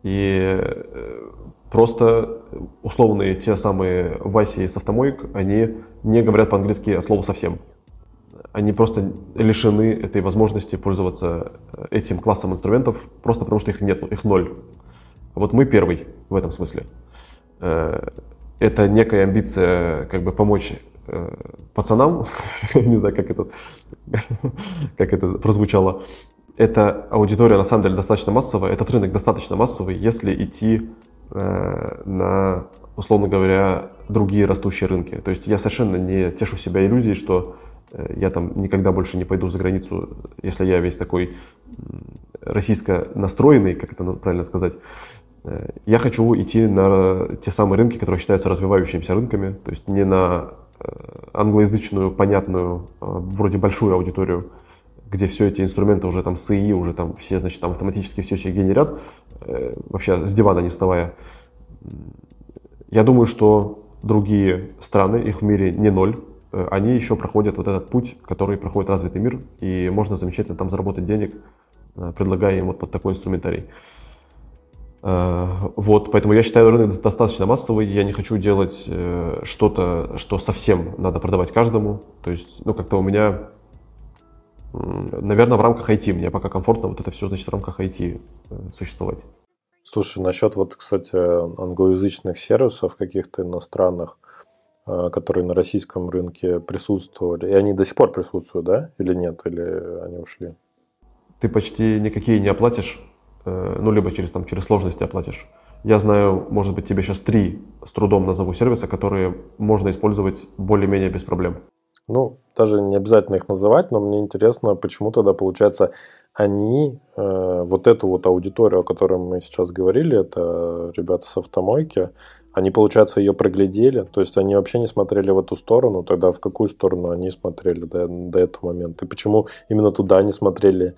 И э, просто условные те самые Васи с автомоек, они не говорят по-английски от слова совсем. Они просто лишены этой возможности пользоваться э, этим классом инструментов, просто потому что их нет, их ноль. Вот мы первый в этом смысле. Это некая амбиция как бы помочь Э, пацанам, не знаю, как это, как это прозвучало, эта аудитория на самом деле достаточно массовая, этот рынок достаточно массовый, если идти э, на, условно говоря, другие растущие рынки. То есть я совершенно не тешу себя иллюзией, что э, я там никогда больше не пойду за границу, если я весь такой российско настроенный, как это правильно сказать. Э, я хочу идти на те самые рынки, которые считаются развивающимися рынками, то есть не на Э, англоязычную, понятную, э, вроде большую аудиторию, где все эти инструменты уже там с ИИ, уже там все, значит, там автоматически все себе генерят, э, вообще с дивана не вставая. Я думаю, что другие страны, их в мире не ноль, они еще проходят вот этот путь, который проходит развитый мир, и можно замечательно там заработать денег, предлагая им вот под такой инструментарий. Э, вот, поэтому я считаю рынок достаточно массовый. Я не хочу делать э, что-то, что совсем надо продавать каждому. То есть, ну, как-то у меня, наверное, в рамках IT мне пока комфортно вот это все, значит, в рамках IT э, существовать. Слушай, насчет вот, кстати, англоязычных сервисов каких-то иностранных, которые на российском рынке присутствовали, и они до сих пор присутствуют, да, или нет, или они ушли? Ты почти никакие не оплатишь ну, либо через, там, через сложности оплатишь. Я знаю, может быть, тебе сейчас три с трудом назову сервиса, которые можно использовать более-менее без проблем. Ну, даже не обязательно их называть, но мне интересно, почему тогда, получается, они, э, вот эту вот аудиторию, о которой мы сейчас говорили, это ребята с автомойки, они, получается, ее проглядели, то есть они вообще не смотрели в эту сторону, тогда в какую сторону они смотрели до, до этого момента? И почему именно туда они смотрели?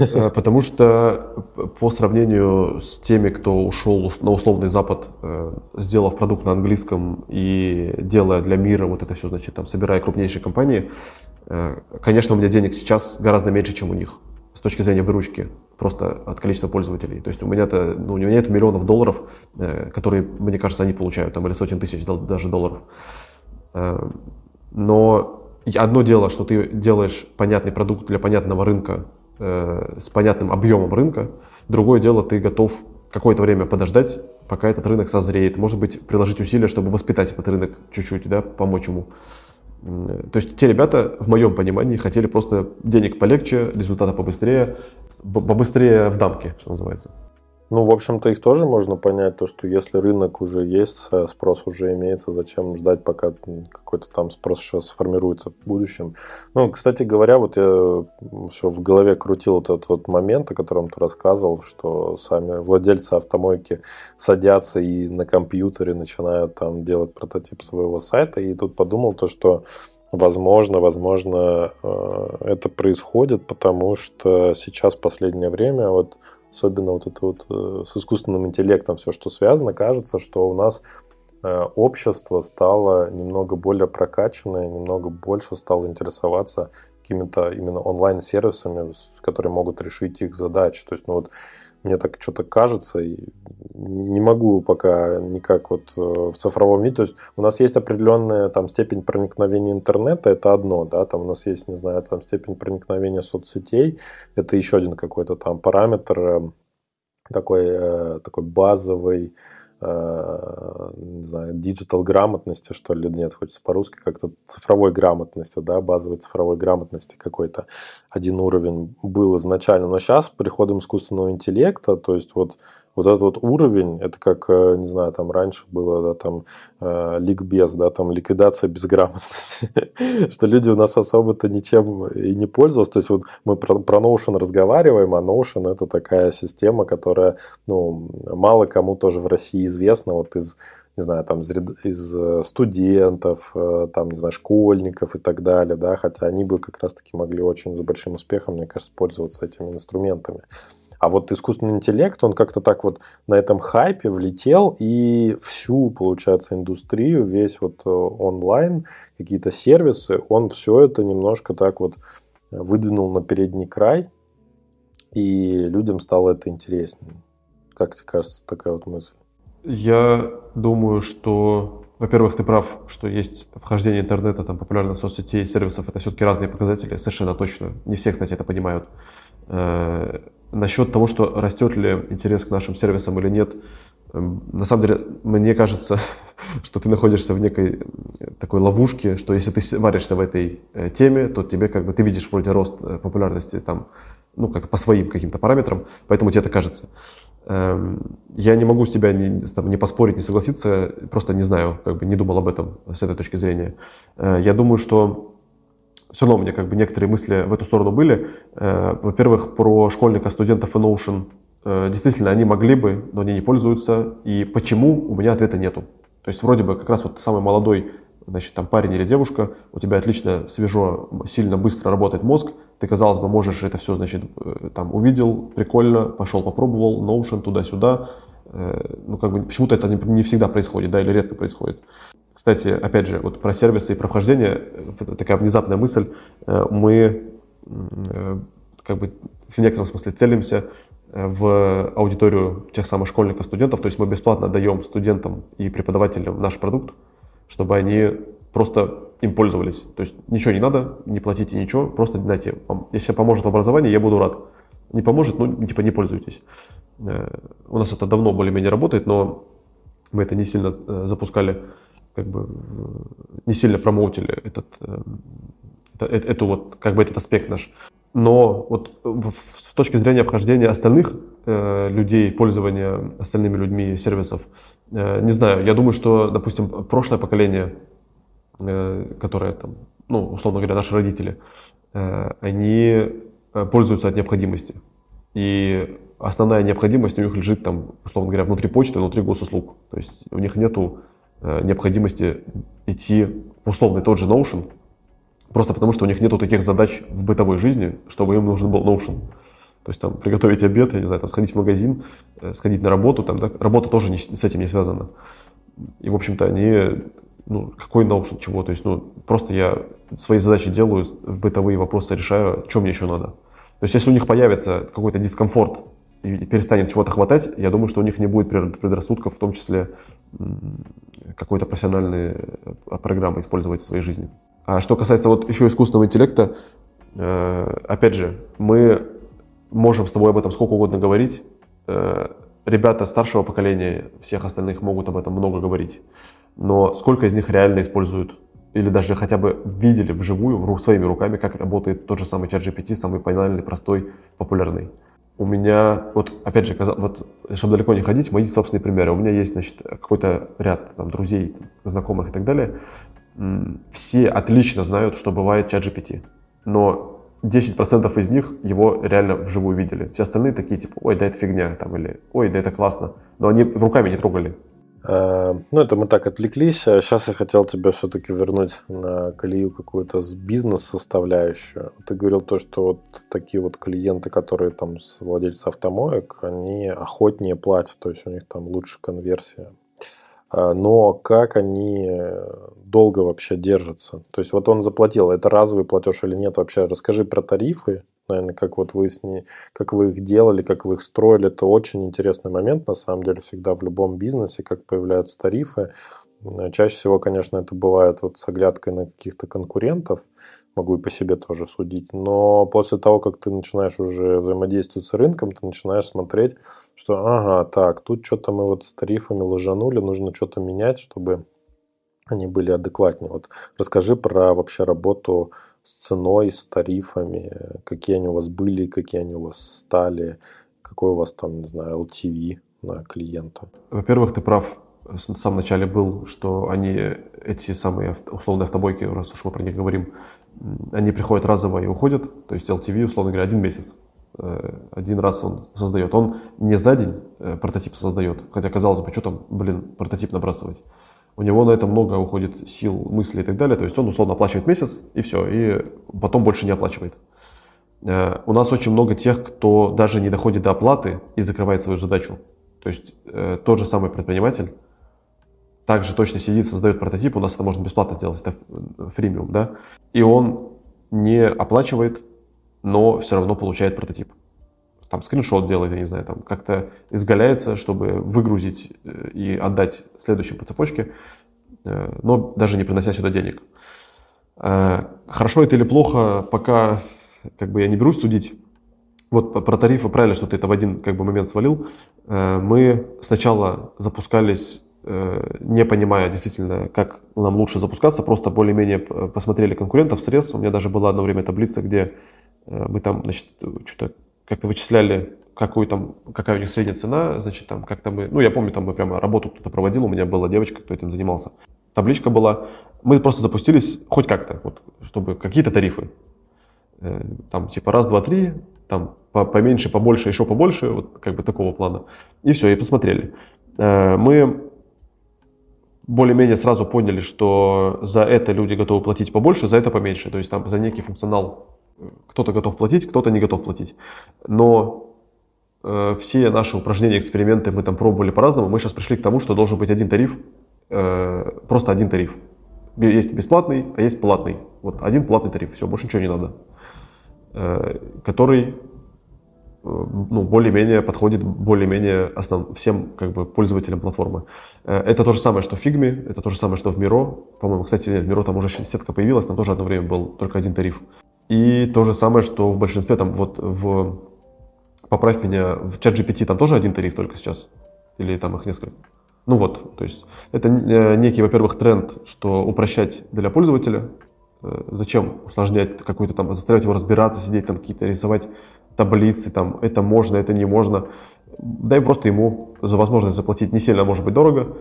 Э, потому что по сравнению с теми, кто ушел на условный Запад, э, сделав продукт на английском и делая для мира вот это все, значит, там, собирая крупнейшие компании, э, конечно, у меня денег сейчас гораздо меньше, чем у них с точки зрения выручки, просто от количества пользователей. То есть у меня-то, ну, у меня нет миллионов долларов, э, которые, мне кажется, они получают, там, или сотен тысяч даже долларов. Э, но одно дело, что ты делаешь понятный продукт для понятного рынка э, с понятным объемом рынка, другое дело, ты готов какое-то время подождать, пока этот рынок созреет, может быть, приложить усилия, чтобы воспитать этот рынок чуть-чуть, да, помочь ему. То есть те ребята, в моем понимании, хотели просто денег полегче, результата побыстрее, побыстрее в дамке, что называется. Ну, в общем-то, их тоже можно понять, то, что если рынок уже есть, спрос уже имеется, зачем ждать, пока какой-то там спрос еще сформируется в будущем. Ну, кстати говоря, вот я все в голове крутил этот вот момент, о котором ты рассказывал, что сами владельцы автомойки садятся и на компьютере начинают там делать прототип своего сайта, и тут подумал то, что Возможно, возможно, э, это происходит, потому что сейчас в последнее время вот особенно вот это вот э, с искусственным интеллектом все, что связано, кажется, что у нас общество стало немного более прокачанное, немного больше стало интересоваться какими-то именно онлайн-сервисами, которые могут решить их задачи. То есть, ну вот мне так что-то кажется, и не могу пока никак вот э, в цифровом виде. То есть у нас есть определенная там степень проникновения интернета, это одно, да, там у нас есть, не знаю, там степень проникновения соцсетей, это еще один какой-то там параметр э, такой, э, такой базовый, Э, не знаю, digital грамотности, что ли, нет, хочется по-русски как-то цифровой грамотности, да, базовой цифровой грамотности какой-то один уровень был изначально. Но сейчас приходом искусственного интеллекта, то есть вот вот этот вот уровень, это как, э, не знаю, там раньше было, да, там, э, ликбез, да, там, ликвидация безграмотности, что люди у нас особо-то ничем и не пользовались, то есть вот мы про, про Notion разговариваем, а Notion это такая система, которая, ну, мало кому тоже в России известна, вот из не знаю, там, из, э, студентов, э, там, не знаю, школьников и так далее, да, хотя они бы как раз-таки могли очень с большим успехом, мне кажется, пользоваться этими инструментами. А вот искусственный интеллект, он как-то так вот на этом хайпе влетел и всю, получается, индустрию, весь вот э, онлайн, какие-то сервисы, он все это немножко так вот выдвинул на передний край, и людям стало это интереснее. Как тебе кажется такая вот мысль? Я думаю, что, во-первых, ты прав, что есть вхождение интернета, там, популярных соцсетей, сервисов, это все-таки разные показатели, совершенно точно. Не все, кстати, это понимают. Э, насчет того, что растет ли интерес к нашим сервисам или нет, эм, на самом деле, мне кажется, что ты находишься в некой э, такой ловушке, что если ты варишься в этой э, теме, то тебе как бы ты видишь вроде рост популярности там, ну, как по своим каким-то параметрам, поэтому тебе это кажется. Эм, я не могу с тебя не, там, не поспорить, не согласиться, просто не знаю, как бы не думал об этом с этой точки зрения. Я думаю, что все равно у меня как бы некоторые мысли в эту сторону были. Э, во-первых, про школьников, студентов и Notion. Э, действительно, они могли бы, но они не пользуются. И почему, у меня ответа нету. То есть вроде бы как раз вот самый молодой значит, там парень или девушка, у тебя отлично, свежо, сильно быстро работает мозг, ты, казалось бы, можешь это все, значит, э, там увидел, прикольно, пошел попробовал, Notion туда-сюда, ну, как бы, почему-то это не всегда происходит, да, или редко происходит. Кстати, опять же, вот про сервисы и про вхождение, такая внезапная мысль, э, мы э, как бы в некотором смысле целимся э, в аудиторию тех самых школьников, студентов, то есть мы бесплатно даем студентам и преподавателям наш продукт, чтобы они просто им пользовались. То есть ничего не надо, не платите ничего, просто знаете, если поможет в образовании, я буду рад. Не поможет, ну, типа, не пользуйтесь. У нас это давно более-менее работает, но мы это не сильно запускали как бы не сильно промоутили этот, э, это, эту вот, как бы этот аспект наш. Но вот с точки зрения вхождения остальных э, людей, пользования остальными людьми сервисов, э, не знаю, я думаю, что, допустим, прошлое поколение, э, которое там, ну, условно говоря, наши родители, э, они э, пользуются от необходимости. И основная необходимость у них лежит там, условно говоря, внутри почты, внутри госуслуг. То есть у них нету Э, необходимости идти в условный тот же Notion, просто потому что у них нету таких задач в бытовой жизни, чтобы им нужен был Notion. То есть там приготовить обед, я не знаю, там, сходить в магазин, э, сходить на работу, там, да, работа тоже не, с этим не связана. И, в общем-то, они, ну, какой Notion, чего, то есть, ну, просто я свои задачи делаю, бытовые вопросы решаю, что мне еще надо. То есть, если у них появится какой-то дискомфорт и перестанет чего-то хватать, я думаю, что у них не будет предрассудков, в том числе какой-то профессиональной э, программы использовать в своей жизни. А что касается вот еще искусственного интеллекта, э, опять же, мы можем с тобой об этом сколько угодно говорить. Э, ребята старшего поколения, всех остальных могут об этом много говорить. Но сколько из них реально используют или даже хотя бы видели вживую, своими руками, как работает тот же самый чат GPT, самый банальный, простой, популярный. У меня, вот опять же, вот, чтобы далеко не ходить, мои собственные примеры. У меня есть, значит, какой-то ряд там, друзей, знакомых и так далее. Все отлично знают, что бывает чат GPT. Но 10% из них его реально вживую видели. Все остальные такие, типа, ой, да это фигня, там, или ой, да это классно. Но они руками не трогали. Э, ну, это мы так отвлеклись. Сейчас а я хотел тебя все-таки вернуть на колею какую-то бизнес-составляющую. Ты говорил то, что вот такие вот клиенты, которые там с владельцы автомоек, они охотнее платят, то есть у них там лучше конверсия. Э, но как они долго вообще держатся? То есть вот он заплатил, это разовый платеж или нет вообще? Расскажи про тарифы, наверное, как вот вы с ней, как вы их делали, как вы их строили, это очень интересный момент, на самом деле, всегда в любом бизнесе, как появляются тарифы. Чаще всего, конечно, это бывает вот с оглядкой на каких-то конкурентов, могу и по себе тоже судить, но после того, как ты начинаешь уже взаимодействовать с рынком, ты начинаешь смотреть, что ага, так, тут что-то мы вот с тарифами ложанули, нужно что-то менять, чтобы они были адекватнее. Вот расскажи про вообще работу с ценой, с тарифами, какие они у вас были, какие они у вас стали, какой у вас там, не знаю, LTV на клиента. Во-первых, ты прав, в самом начале был, что они, эти самые условные автобойки, раз уж мы про них говорим, они приходят разово и уходят, то есть LTV, условно говоря, один месяц. Э, один раз он создает. Он не за день э, прототип создает, хотя казалось бы, что там, блин, прототип набрасывать у него на это много уходит сил, мыслей и так далее. То есть он условно оплачивает месяц и все, и потом больше не оплачивает. Э, у нас очень много тех, кто даже не доходит до оплаты и закрывает свою задачу. То есть э, тот же самый предприниматель также точно сидит, создает прототип, у нас это можно бесплатно сделать, это фримиум, да, и он не оплачивает, но все равно получает прототип там скриншот делает, я не знаю, там как-то изгаляется, чтобы выгрузить э, и отдать следующим по цепочке, э, но даже не принося сюда денег. Э, хорошо это или плохо, пока как бы я не берусь судить. Вот про тарифы правильно, что ты это в один как бы момент свалил. Мы сначала запускались, не понимая действительно, как нам лучше запускаться, просто более-менее посмотрели конкурентов, средств. У меня даже была одно время таблица, где мы там, значит, что-то как-то вычисляли, какую там, какая у них средняя цена, значит, там как-то мы, ну, я помню, там мы прямо работу кто-то проводил, у меня была девочка, кто этим занимался. Табличка была, мы просто запустились хоть как-то, вот, чтобы какие-то тарифы, э, там типа раз, два, три, там поменьше, побольше, еще побольше, вот как бы такого плана. И все, и посмотрели. Э, мы более-менее сразу поняли, что за это люди готовы платить побольше, за это поменьше. То есть там за некий функционал кто-то готов платить, кто-то не готов платить. Но э, все наши упражнения, эксперименты мы там пробовали по-разному. Мы сейчас пришли к тому, что должен быть один тариф, э, просто один тариф. Есть бесплатный, а есть платный. Вот один платный тариф, все, больше ничего не надо. Э, который э, ну, более-менее подходит более-менее основ... всем как бы, пользователям платформы. Э, это то же самое, что в Figma, это то же самое, что в Miro. По-моему, кстати, нет, в Miro там уже сетка появилась, там тоже одно время был только один тариф. И то же самое, что в большинстве там вот в поправь меня, в чат GPT там тоже один тариф только сейчас? Или там их несколько? Ну вот, то есть это э, некий, во-первых, тренд, что упрощать для пользователя. Э, зачем усложнять какой-то там, заставлять его разбираться, сидеть там какие-то рисовать таблицы, там это можно, это не можно. Дай просто ему за возможность заплатить не сильно, может быть, дорого,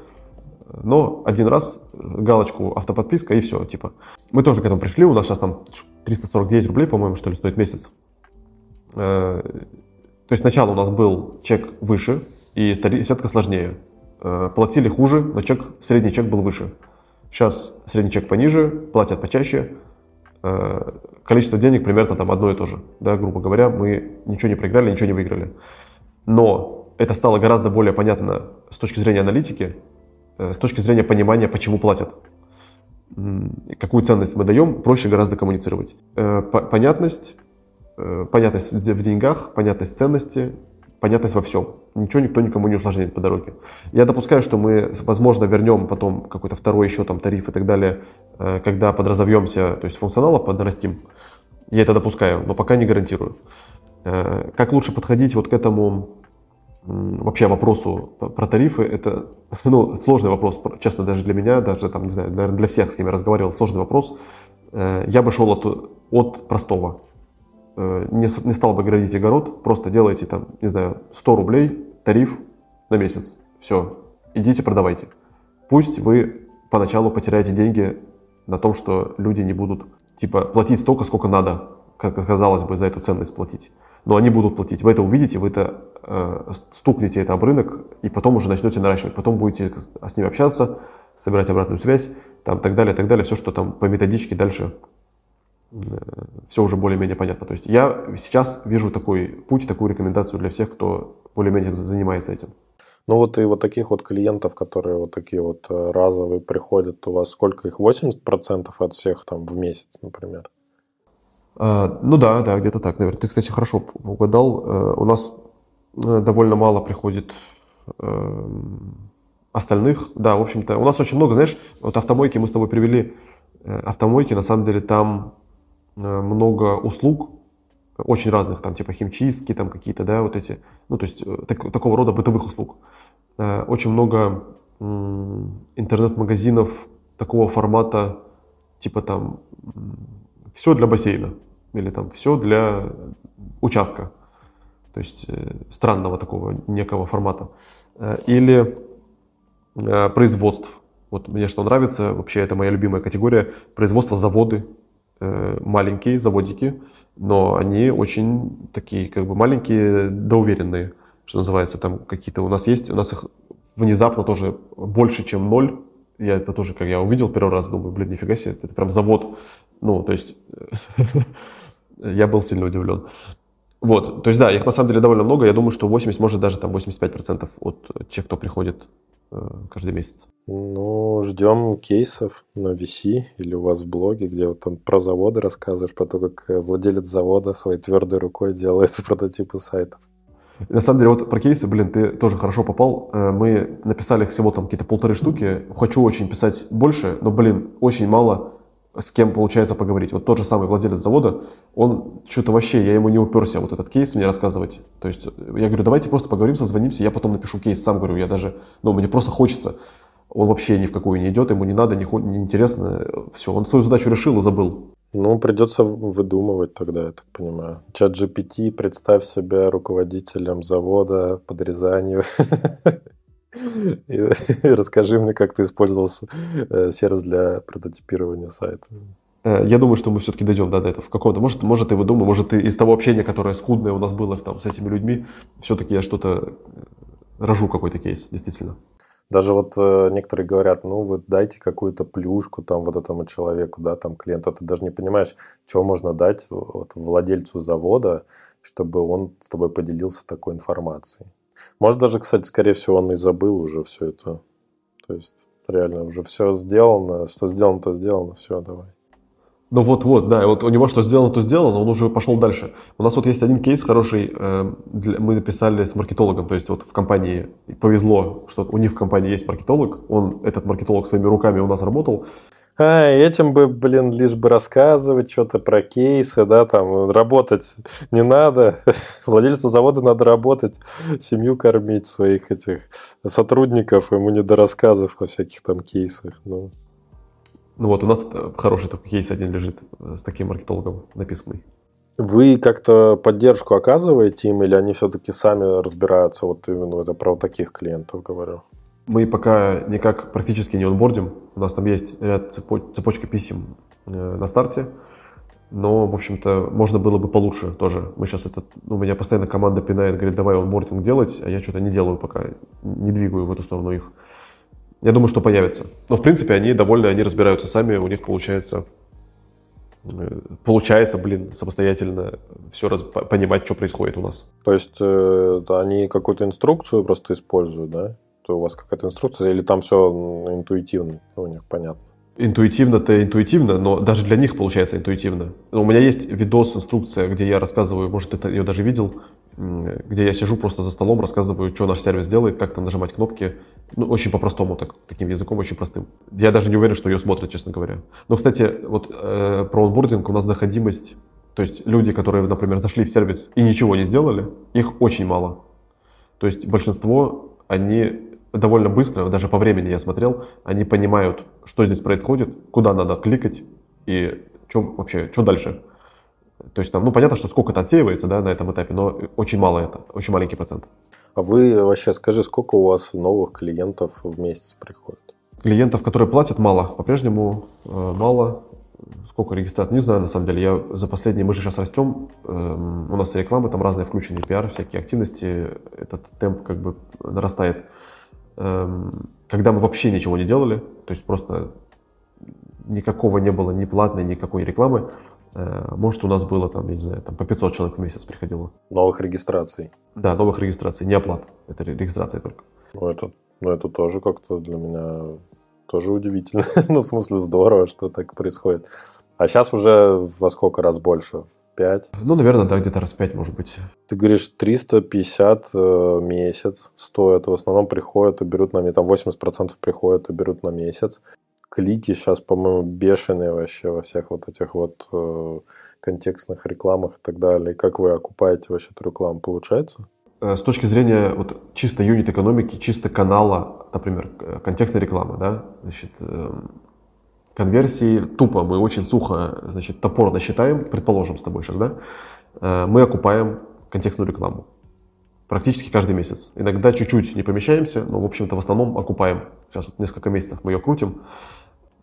но один раз галочку автоподписка и все, типа. Мы тоже к этому пришли, у нас сейчас там 349 рублей, по-моему, что ли, стоит месяц. Э, то есть сначала у нас был чек выше и сетка сложнее. Э, платили хуже, но чек, средний чек был выше. Сейчас средний чек пониже, платят почаще. Э, количество денег примерно там одно и то же. Да, грубо говоря, мы ничего не проиграли, ничего не выиграли. Но это стало гораздо более понятно с точки зрения аналитики, с точки зрения понимания, почему платят. Какую ценность мы даем, проще гораздо коммуницировать. Э, понятность, э, понятность в деньгах, понятность ценности, понятность во всем. Ничего никто никому не усложняет по дороге. Я допускаю, что мы, возможно, вернем потом какой-то второй еще там тариф и так далее, когда подразовьемся, то есть функционала поднарастим. Я это допускаю, но пока не гарантирую. Как лучше подходить вот к этому вообще вопросу про тарифы, это ну, сложный вопрос, честно, даже для меня, даже там, не знаю, наверное, для всех, с кем я разговаривал, сложный вопрос. Э, я бы шел от, от простого. э, не, не стал бы градить огород, просто делайте там, не знаю, 100 рублей тариф на месяц. Все, идите продавайте. Пусть вы поначалу потеряете деньги на том, что люди не будут типа платить столько, сколько надо, как казалось бы, за эту ценность платить. Но они будут платить. Вы это увидите, вы это э, стукнете это об рынок, и потом уже начнете наращивать. Потом будете с ними общаться, собирать обратную связь, там, так далее, так далее. Все, что там по методичке дальше, э, все уже более-менее понятно. То есть я сейчас вижу такой путь, такую рекомендацию для всех, кто более-менее занимается этим. Ну вот и вот таких вот клиентов, которые вот такие вот э, разовые приходят, у вас сколько их? 80% от всех там в месяц, например? А, ну да, да, где-то так, наверное. Ты, кстати, хорошо угадал. Э, у нас э, довольно мало приходит остальных. Да, в общем-то, у нас очень много, знаешь, вот автомойки мы с тобой привели. Автомойки, на самом деле, там много услуг, очень разных, там типа химчистки, там какие-то, да, вот эти, ну то есть так, такого рода бытовых услуг. Э, очень много интернет-магазинов такого формата, типа там все для бассейна или там все для участка, то есть э, странного такого некого формата. Э, или производств. Вот мне что нравится, вообще это моя любимая категория, производство заводы, маленькие заводики, но они очень такие как бы маленькие да уверенные что называется, там какие-то у нас есть, у нас их внезапно тоже больше, чем ноль. Я это тоже, как я увидел первый раз, думаю, блин, нифига себе, это прям завод. Ну, то есть, я был сильно удивлен. Вот, то есть, да, их на самом деле довольно много. Я думаю, что 80, может даже там 85% от тех, кто приходит э, каждый месяц. Ну, ждем кейсов на VC или у вас в блоге, где вот там про заводы рассказываешь, про то, как владелец завода своей твердой рукой делает прототипы сайтов. На самом деле, вот про кейсы, блин, ты тоже хорошо попал. Э, мы написали всего там какие-то полторы штуки. Хочу очень писать больше, но, блин, очень мало с кем получается поговорить. Вот тот же самый владелец завода, он что-то вообще, я ему не уперся вот этот кейс мне рассказывать. То есть я говорю, давайте просто поговорим, созвонимся, я потом напишу кейс, сам говорю, я даже, ну, мне просто хочется. Он вообще ни в какую не идет, ему не надо, не, не интересно. Все, он свою задачу решил и забыл. Ну, придется выдумывать тогда, я так понимаю. Чат GPT, представь себя руководителем завода по подрезанию. И расскажи мне, как ты использовал э, сервис для прототипирования сайта. Э, я думаю, что мы все-таки дойдем да, до этого в какого-то. Может, может, и выдумаю, может, и из того общения, которое скудное у нас было там, с этими людьми, все-таки я что-то э, рожу какой-то кейс, действительно. Даже вот э, некоторые говорят, ну вы дайте какую-то плюшку там вот этому человеку, да, там клиенту, ты даже не понимаешь, чего можно дать вот, владельцу завода, чтобы он с тобой поделился такой информацией. Может даже, кстати, скорее всего, он и забыл уже все это. То есть реально уже все сделано, что сделано, то сделано, все, давай. Ну вот-вот, да, вот у него что сделано, то сделано, он уже пошел дальше. У нас вот есть один кейс хороший, э, мы написали с маркетологом, то есть вот в компании повезло, что у них в компании есть маркетолог, он, этот маркетолог своими руками у нас работал. А, этим бы, блин, лишь бы рассказывать что-то про кейсы, да, там, работать не надо. Владельцу завода надо работать, семью кормить своих этих сотрудников, ему не до рассказов о всяких там кейсах, ну. Ну вот у нас э, хороший такой кейс один лежит э, с таким маркетологом написанный. Вы как-то поддержку оказываете им, или они все-таки сами разбираются? Вот именно это про таких клиентов говорю. Мы пока никак практически не онбордим. У нас там есть ряд цепоч, цепочка писем э, на старте. Но, в общем-то, можно было бы получше тоже. Мы сейчас это... Ну, у меня постоянно команда пинает, говорит, давай онбординг делать, а я что-то не делаю пока, не двигаю в эту сторону их. Я думаю, что появится. Но, в принципе, они довольны, они разбираются сами, у них получается, э, получается, блин, самостоятельно все раз, понимать, что происходит у нас. То есть э, они какую-то инструкцию просто используют, да? То у вас какая-то инструкция, или там все интуитивно у них понятно? Интуитивно-то интуитивно, но даже для них получается интуитивно. У меня есть видос, инструкция, где я рассказываю, может, ты ее даже видел, где я сижу просто за столом, рассказываю, что наш сервис делает, как там нажимать кнопки. Ну, очень по-простому, так, таким языком, очень простым. Я даже не уверен, что ее смотрят, честно говоря. Но, кстати, вот э, про онбординг у нас доходимость, то есть люди, которые, например, зашли в сервис и ничего не сделали, их очень мало. То есть большинство, они довольно быстро, даже по времени я смотрел, они понимают, что здесь происходит, куда надо кликать и что вообще, что дальше. То есть там, ну, понятно, что сколько это отсеивается, да, на этом этапе, но очень мало это, очень маленький процент. А вы вообще скажи, сколько у вас новых клиентов в месяц приходит? Клиентов, которые платят, мало. По-прежнему э, мало. Сколько регистраций? Не знаю, на самом деле. Я за последние... Мы же сейчас растем. Э, у нас и рекламы там разные включены, пиар, всякие активности. Этот темп как бы нарастает. Э, когда мы вообще ничего не делали, то есть просто никакого не было ни платной, никакой рекламы, может, у нас было там, я не знаю, там по 500 человек в месяц приходило. Новых регистраций? Да, новых регистраций, не оплат. Это регистрация только. Ну, это, ну, это тоже как-то для меня тоже удивительно. ну, в смысле, здорово, что так происходит. А сейчас уже во сколько раз больше? Пять? Ну, наверное, да, где-то раз пять, может быть. Ты говоришь, 350 э, месяц стоит. В основном приходят и берут на... Там 80% приходят и берут на месяц клики сейчас, по-моему, бешеные вообще во всех вот этих вот э, контекстных рекламах и так далее. Как вы окупаете вообще эту рекламу, получается? Э, с точки зрения вот, чисто юнит экономики, чисто канала, например, контекстной рекламы, да, значит, э, конверсии тупо, мы очень сухо, значит, топорно считаем, предположим с тобой сейчас, да, э, мы окупаем контекстную рекламу практически каждый месяц. Иногда чуть-чуть не помещаемся, но, в общем-то, в основном окупаем. Сейчас вот несколько месяцев мы ее крутим.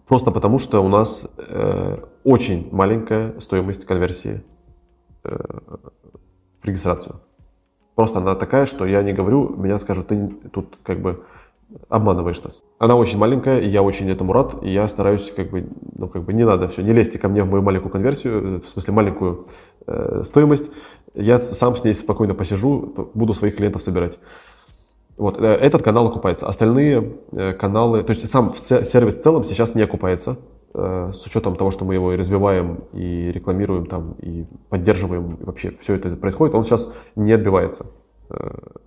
Просто потому, что у нас э, очень маленькая стоимость конверсии э, в регистрацию. Просто она такая, что я не говорю, меня скажут, ты тут как бы обманываешь нас. Она очень маленькая, и я очень этому рад, и я стараюсь как бы, ну как бы не надо все, не лезьте ко мне в мою маленькую конверсию, э, в смысле маленькую э, стоимость, я сам с ней спокойно посижу, буду своих клиентов собирать. Вот, э, этот канал окупается. Остальные э, каналы, то есть сам сервис в целом сейчас не окупается, э, с учетом того, что мы его и развиваем, и рекламируем там, и поддерживаем, и вообще все это происходит, он сейчас не отбивается.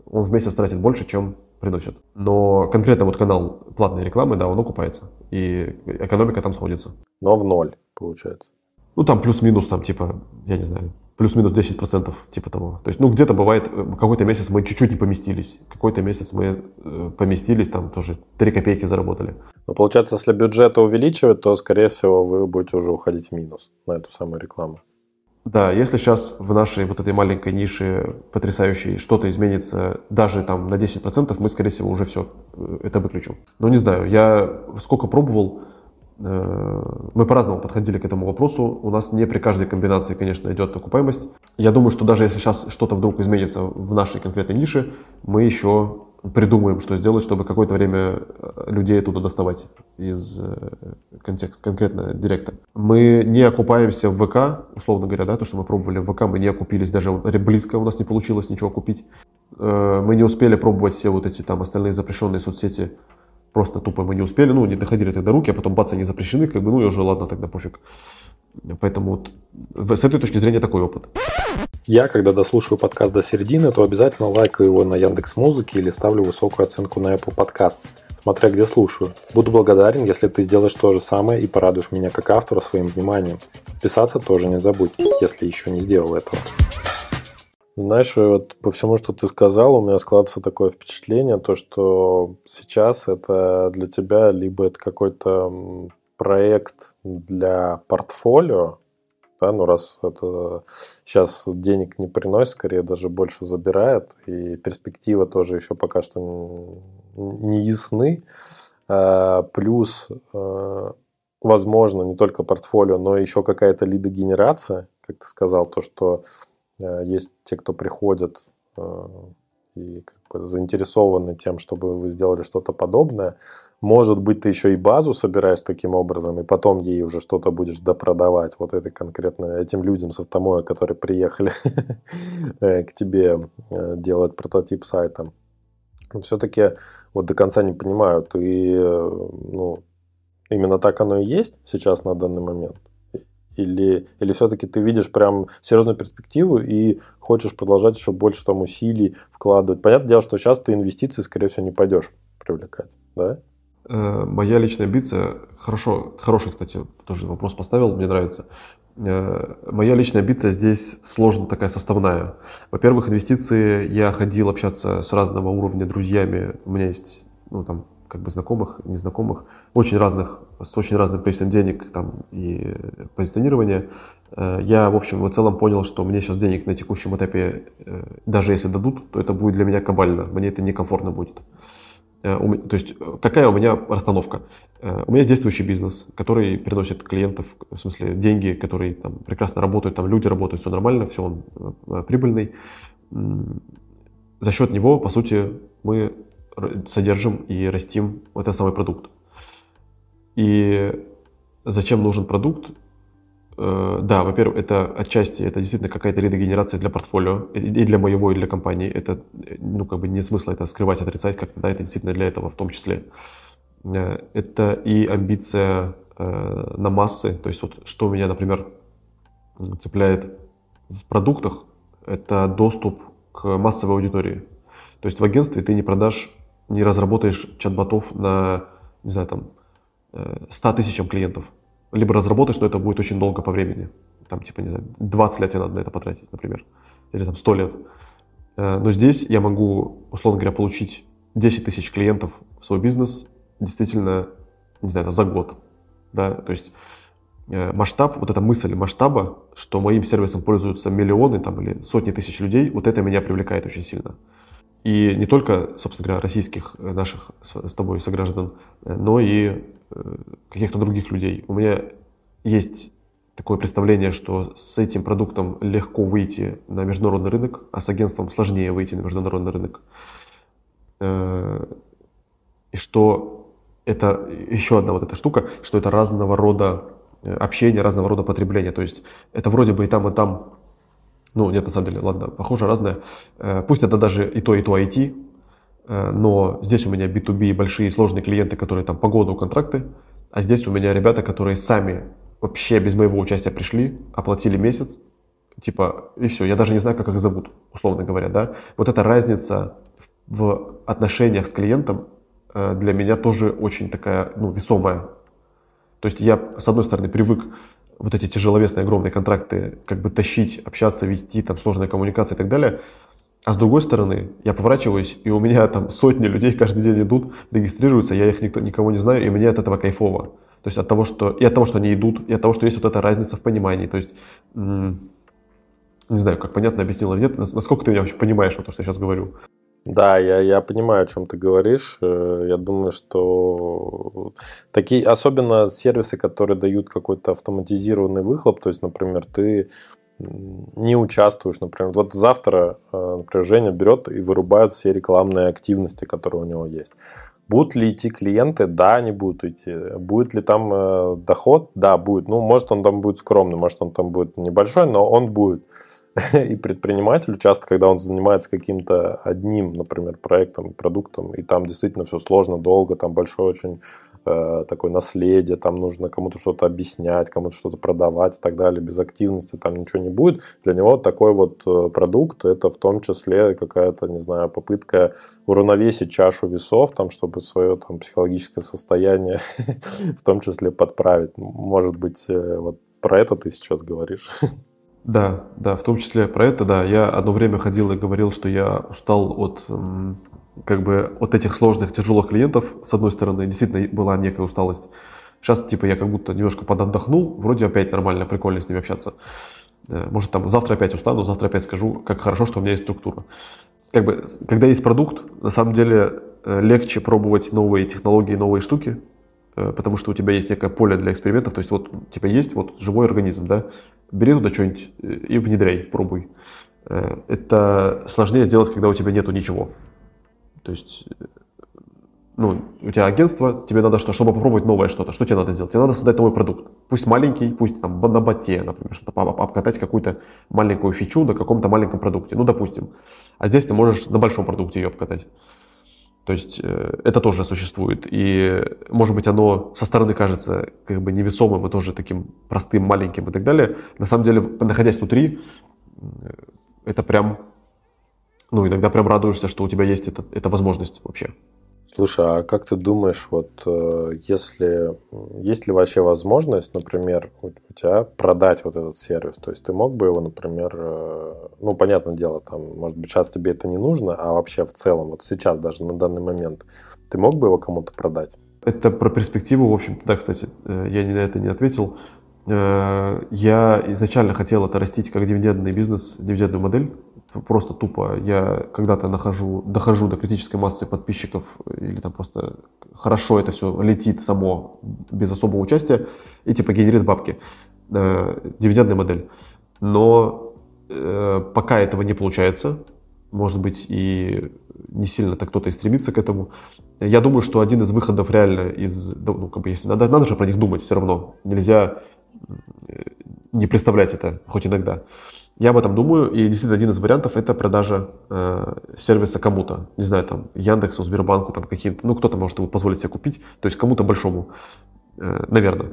Он в месяц тратит больше, чем приносит. Но конкретно вот канал платной рекламы, да, он окупается. И экономика там сходится. Но в ноль, получается. Ну, там плюс-минус, там, типа, я не знаю, плюс-минус 10% типа того. То есть, ну, где-то бывает, э, какой-то месяц мы чуть-чуть не поместились, какой-то месяц мы э, поместились, там тоже 3 копейки заработали. Но получается, если бюджет увеличивать, то, скорее всего, вы будете уже уходить в минус на эту самую рекламу. Да, если сейчас в нашей вот этой маленькой нише потрясающей что-то изменится даже там на 10%, мы, скорее всего, уже все э, это выключим. Но не знаю, я сколько пробовал, мы по-разному подходили к этому вопросу. У нас не при каждой комбинации, конечно, идет окупаемость. Я думаю, что даже если сейчас что-то вдруг изменится в нашей конкретной нише, мы еще придумаем, что сделать, чтобы какое-то время э, людей оттуда доставать из э, контекста, конкретно директа. Мы не окупаемся в ВК, условно говоря, да, то, что мы пробовали в ВК, мы не окупились, даже близко у нас не получилось ничего купить. Мы не успели пробовать все вот эти там остальные запрещенные соцсети Просто тупо мы не успели, ну, не доходили тогда руки, а потом бац, они запрещены, как бы, ну и уже ладно, тогда пофиг. Поэтому вот с этой точки зрения такой опыт. Я, когда дослушаю подкаст до середины, то обязательно лайкаю его на Яндекс Музыке или ставлю высокую оценку на Apple Podcast, смотря где слушаю. Буду благодарен, если ты сделаешь то же самое и порадуешь меня как автора своим вниманием. Писаться тоже не забудь, если еще не сделал этого. Знаешь, вот по всему, что ты сказал, у меня складывается такое впечатление, то, что сейчас это для тебя либо это какой-то проект для портфолио, да, ну раз это сейчас денег не приносит, скорее даже больше забирает, и перспектива тоже еще пока что не ясны. А, плюс, а, возможно, не только портфолио, но еще какая-то лидогенерация, как ты сказал, то, что Э, есть те, кто приходят э, и как бы заинтересованы тем, чтобы вы сделали что-то подобное. Может быть, ты еще и базу собираешь таким образом, и потом ей уже что-то будешь допродавать вот этой конкретно этим людям с автомоя, которые приехали э, к тебе делать прототип сайта. Все-таки вот до конца не понимаю, ты, ну, именно так оно и есть сейчас на данный момент? Или, или все-таки ты видишь прям серьезную перспективу и хочешь продолжать еще больше там усилий вкладывать? Понятное дело, что сейчас ты инвестиции, скорее всего, не пойдешь привлекать, да? Э, моя личная амбиция, хорошо, хороший, кстати, тоже вопрос поставил, мне нравится. Э, моя личная амбиция здесь сложно такая составная. Во-первых, инвестиции, я ходил общаться с разного уровня друзьями, у меня есть ну, там, как бы знакомых, незнакомых, очень разных, с очень разным количеством денег там, и позиционирования. Э, я, в общем, в целом понял, что мне сейчас денег на текущем этапе, э, даже если дадут, то это будет для меня кабально, мне это некомфортно будет. Э, то есть какая у меня расстановка? У меня есть действующий бизнес, который приносит клиентов, в смысле деньги, которые там прекрасно работают, там люди работают, все нормально, все он прибыльный. За счет него, по сути, мы содержим и растим этот самый продукт. И зачем нужен продукт? Э, да, во-первых, это отчасти это действительно какая-то лидогенерация для портфолио и для моего, и для компании. Это, ну, как бы не смысла это скрывать, отрицать, как да, это действительно для этого в том числе. Э, это и амбиция э, на массы, то есть вот что меня, например, цепляет в продуктах, это доступ к массовой аудитории. То есть в агентстве ты не продашь не разработаешь чат-ботов на, не знаю, там, 100 э, тысячам клиентов. Либо разработаешь, но это будет очень долго по времени. Там, типа, не знаю, 20 лет тебе надо на это потратить, например. Или там 100 лет. Э, но здесь я могу, условно говоря, получить 10 тысяч клиентов в свой бизнес действительно, не знаю, за год. Да? То есть э, масштаб, вот эта мысль масштаба, что моим сервисом пользуются миллионы там, или сотни тысяч людей, вот это меня привлекает очень сильно. И не только, собственно говоря, российских э, наших с тобой сограждан, э, но и э, каких-то других людей. У меня есть такое представление, что с этим продуктом легко выйти на международный рынок, а с агентством сложнее выйти на международный рынок. И что это еще одна вот эта штука, что это разного рода общение, разного рода потребление. То есть это вроде бы и там, и там ну, нет, на самом деле, ладно, похоже, разное. Э, пусть это даже и то, и то IT, э, но здесь у меня B2B большие сложные клиенты, которые там по году контракты, а здесь у меня ребята, которые сами вообще без моего участия пришли, оплатили месяц, типа, и все, я даже не знаю, как их зовут, условно говоря, да. Вот эта разница в отношениях с клиентом э, для меня тоже очень такая, ну, весомая. То есть я, с одной стороны, привык вот эти тяжеловесные огромные контракты как бы тащить, общаться, вести, там сложная коммуникация и так далее. А с другой стороны, я поворачиваюсь, и у меня там сотни людей каждый день идут, регистрируются, я их никто, никого не знаю, и мне от этого кайфово. То есть от того, что, и от того, что они идут, и от того, что есть вот эта разница в понимании. То есть, не знаю, как понятно объяснил или нет, насколько ты меня вообще понимаешь, вот то, что я сейчас говорю. Да, я, я понимаю, о чем ты говоришь. Э, я думаю, что такие, особенно сервисы, которые дают какой-то автоматизированный выхлоп, то есть, например, ты не участвуешь, например, вот завтра, э, например, Женя берет и вырубает все рекламные активности, которые у него есть. Будут ли идти клиенты? Да, они будут идти. Будет ли там э, доход? Да, будет. Ну, может, он там будет скромный, может, он там будет небольшой, но он будет. и предпринимателю часто, когда он занимается каким-то одним, например, проектом, продуктом, и там действительно все сложно, долго, там большое очень э, такое наследие, там нужно кому-то что-то объяснять, кому-то что-то продавать и так далее, без активности там ничего не будет. Для него такой вот э, продукт, это в том числе какая-то, не знаю, попытка уравновесить чашу весов, там, чтобы свое там психологическое состояние в том числе подправить. Может быть, э, вот про это ты сейчас говоришь. Да, да, в том числе про это, да. Я одно время ходил и говорил, что я устал от как бы от этих сложных, тяжелых клиентов. С одной стороны, действительно была некая усталость. Сейчас, типа, я как будто немножко подотдохнул, вроде опять нормально, прикольно с ними общаться. Э, может, там, завтра опять устану, завтра опять скажу, как хорошо, что у меня есть структура. Как бы, когда есть продукт, на самом деле э, легче пробовать новые технологии, новые штуки, потому что у тебя есть некое поле для экспериментов, то есть вот тебя есть вот живой организм, да, бери туда что-нибудь э, и внедряй, пробуй. Э, это сложнее сделать, когда у тебя нету ничего. То есть, ну, у тебя агентство, тебе надо что, чтобы попробовать новое что-то, что тебе надо сделать? Тебе надо создать новый продукт. Пусть маленький, пусть там на боте, например, что-то обкатать какую-то маленькую фичу на каком-то маленьком продукте, ну, допустим. А здесь ты можешь на большом продукте ее обкатать. То есть э, это тоже существует. И, может быть, оно со стороны кажется как бы невесомым и тоже таким простым, маленьким и так далее. На самом деле, находясь внутри, э, это прям, ну, иногда прям радуешься, что у тебя есть эта, эта возможность вообще. Слушай, а как ты думаешь, вот э, если есть ли вообще возможность, например, у тебя продать вот этот сервис? То есть ты мог бы его, например, э, ну, понятное дело, там, может быть, сейчас тебе это не нужно, а вообще в целом, вот сейчас даже на данный момент, ты мог бы его кому-то продать? Это про перспективу, в общем, да, кстати, э, я на это не ответил. Я изначально хотел это растить как дивидендный бизнес, дивидендную модель, просто тупо я когда-то нахожу, дохожу до критической массы подписчиков или там просто хорошо это все летит само без особого участия и типа генерит бабки. Э, дивидендная модель. Но э, пока этого не получается, может быть и не сильно так кто-то и стремится к этому. Я думаю, что один из выходов реально из, ну, как бы, если надо, надо же про них думать все равно. Нельзя э, не представлять это, хоть иногда. Я об этом думаю, и действительно один из вариантов это продажа э, сервиса кому-то. Не знаю, там, Яндексу, Сбербанку, там каким-то, ну, кто-то может его позволить себе купить, то есть кому-то большому, э, наверное.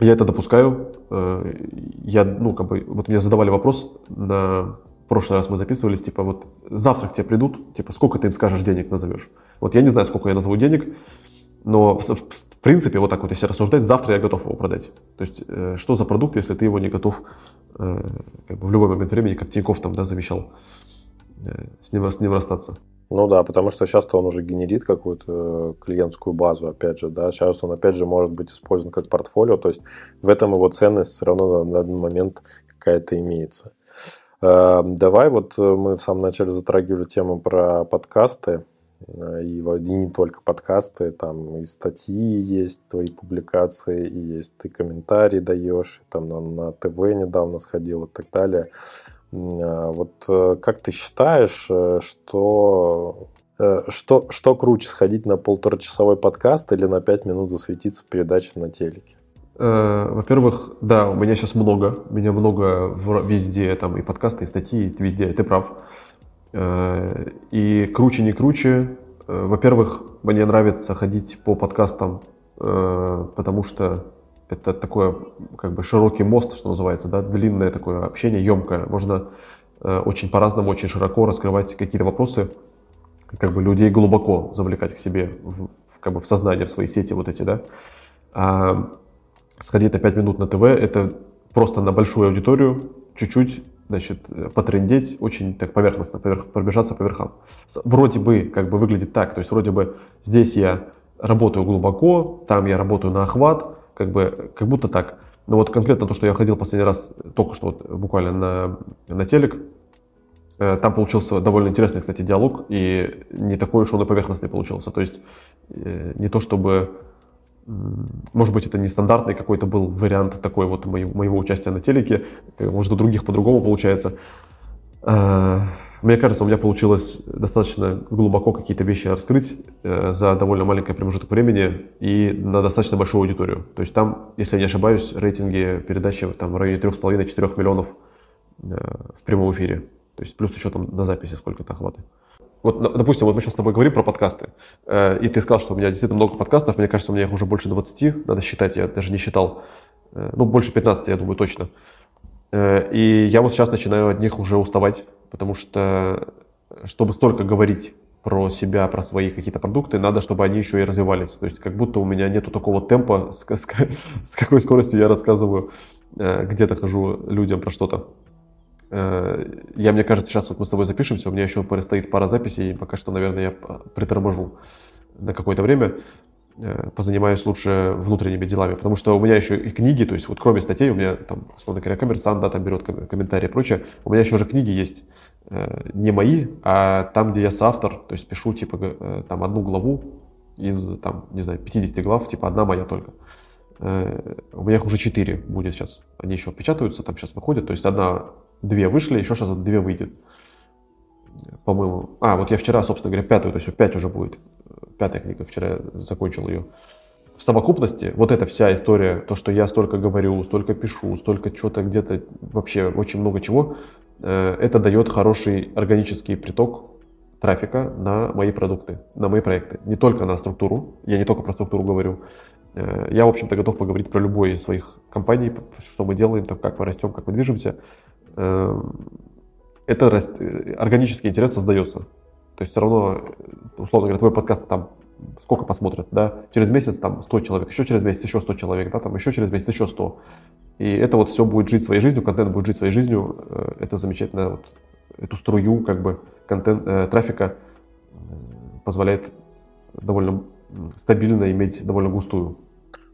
Я это допускаю. Э, я, ну, как бы, вот мне задавали вопрос на прошлый раз мы записывались, типа, вот завтра к тебе придут, типа, сколько ты им скажешь денег назовешь? Вот я не знаю, сколько я назову денег, но в, в, принципе, вот так вот, если рассуждать, завтра я готов его продать. То есть, э, что за продукт, если ты его не готов э, как бы в любой момент времени, как Тиньков там, да, завещал, э, с, ним, с ним расстаться? Ну да, потому что сейчас-то он уже генерит какую-то э, клиентскую базу, опять же, да, сейчас он опять же может быть использован как портфолио, то есть в этом его ценность все равно на данный момент какая-то имеется. Э, давай вот мы в самом начале затрагивали тему про подкасты. Э, и, и не только подкасты, там и статьи есть, твои публикации, и есть ты комментарии даешь, там на, на ТВ недавно сходил и так далее. А вот э, как ты считаешь, э, что что, что круче, сходить на полуторачасовой подкаст или на пять минут засветиться в передаче на телеке? Во-первых, да, у меня сейчас много. У меня много везде, там и подкасты, и статьи, и везде, ты прав. Э, и круче, не круче. Э, во-первых, мне нравится ходить по подкастам, э, потому что это такой как бы широкий мост, что называется, да, длинное такое общение, емкое. Можно очень по-разному, очень широко раскрывать какие-то вопросы, как бы людей глубоко завлекать к себе в, как бы в сознание, в свои сети вот эти, да. А сходить на 5 минут на ТВ, это просто на большую аудиторию, чуть-чуть значит, потрендеть очень так поверхностно, поверх, пробежаться по верхам. Вроде бы как бы выглядит так, то есть вроде бы здесь я работаю глубоко, там я работаю на охват, как бы как будто так. Но вот конкретно то, что я ходил последний раз только что вот, буквально на, на телек, э, там получился довольно интересный, кстати, диалог, и не такой уж он и поверхностный получился. То есть э, не то чтобы может быть, это не стандартный какой-то был вариант такой вот моего, участия на телеке. Может, у других по-другому получается. А, мне кажется, у меня получилось достаточно глубоко какие-то вещи раскрыть э, за довольно маленький промежуток времени и на достаточно большую аудиторию. То есть там, если я не ошибаюсь, рейтинги передачи там в районе 3,5-4 миллионов э, в прямом эфире. То есть плюс еще там на записи сколько-то охваты. Вот, допустим, вот мы сейчас с тобой говорим про подкасты, э, и ты сказал, что у меня действительно много подкастов, мне кажется, у меня их уже больше 20, надо считать, я даже не считал, э, ну, больше 15, я думаю, точно. Э, и я вот сейчас начинаю от них уже уставать, потому что, чтобы столько говорить про себя, про свои какие-то продукты, надо, чтобы они еще и развивались. То есть как будто у меня нету такого темпа, с, с, с какой скоростью я рассказываю, где-то хожу людям про что-то. Э, я, мне кажется, сейчас вот мы с тобой запишемся, у меня еще предстоит пара записей, и пока что, наверное, я приторможу на какое-то время, э, позанимаюсь лучше внутренними делами, потому что у меня еще и книги, то есть вот кроме статей, у меня там, условно говоря, коммерсант, да, там берет комментарии и прочее, у меня еще уже книги есть, э, не мои, а там, где я соавтор, то есть пишу, типа, там одну главу из, там, не знаю, 50 глав, типа одна моя только. У меня их уже 4 будет сейчас. Они еще печатаются, там сейчас выходят. То есть одна Две вышли, еще сейчас две выйдет. По-моему. А, вот я вчера, собственно говоря, пятую, то есть пять уже будет. Пятая книга, вчера я закончил ее. В совокупности вот эта вся история, то, что я столько говорю, столько пишу, столько что-то где-то, вообще очень много чего, э, это дает хороший органический приток трафика на мои продукты, на мои проекты. Не только на структуру, я не только про структуру говорю. Э, я, в общем-то, готов поговорить про любой из своих компаний, что мы делаем, там, как мы растем, как мы движемся. Эм, это органический интерес создается. То есть все равно условно говоря, твой подкаст там сколько посмотрят, да, через месяц там 100 человек, еще через месяц еще 100 человек, да, там еще через месяц еще 100. И это вот все будет жить своей жизнью, контент будет жить своей жизнью, э, это замечательно, вот, эту струю как бы контент, э, трафика э, позволяет довольно стабильно иметь довольно густую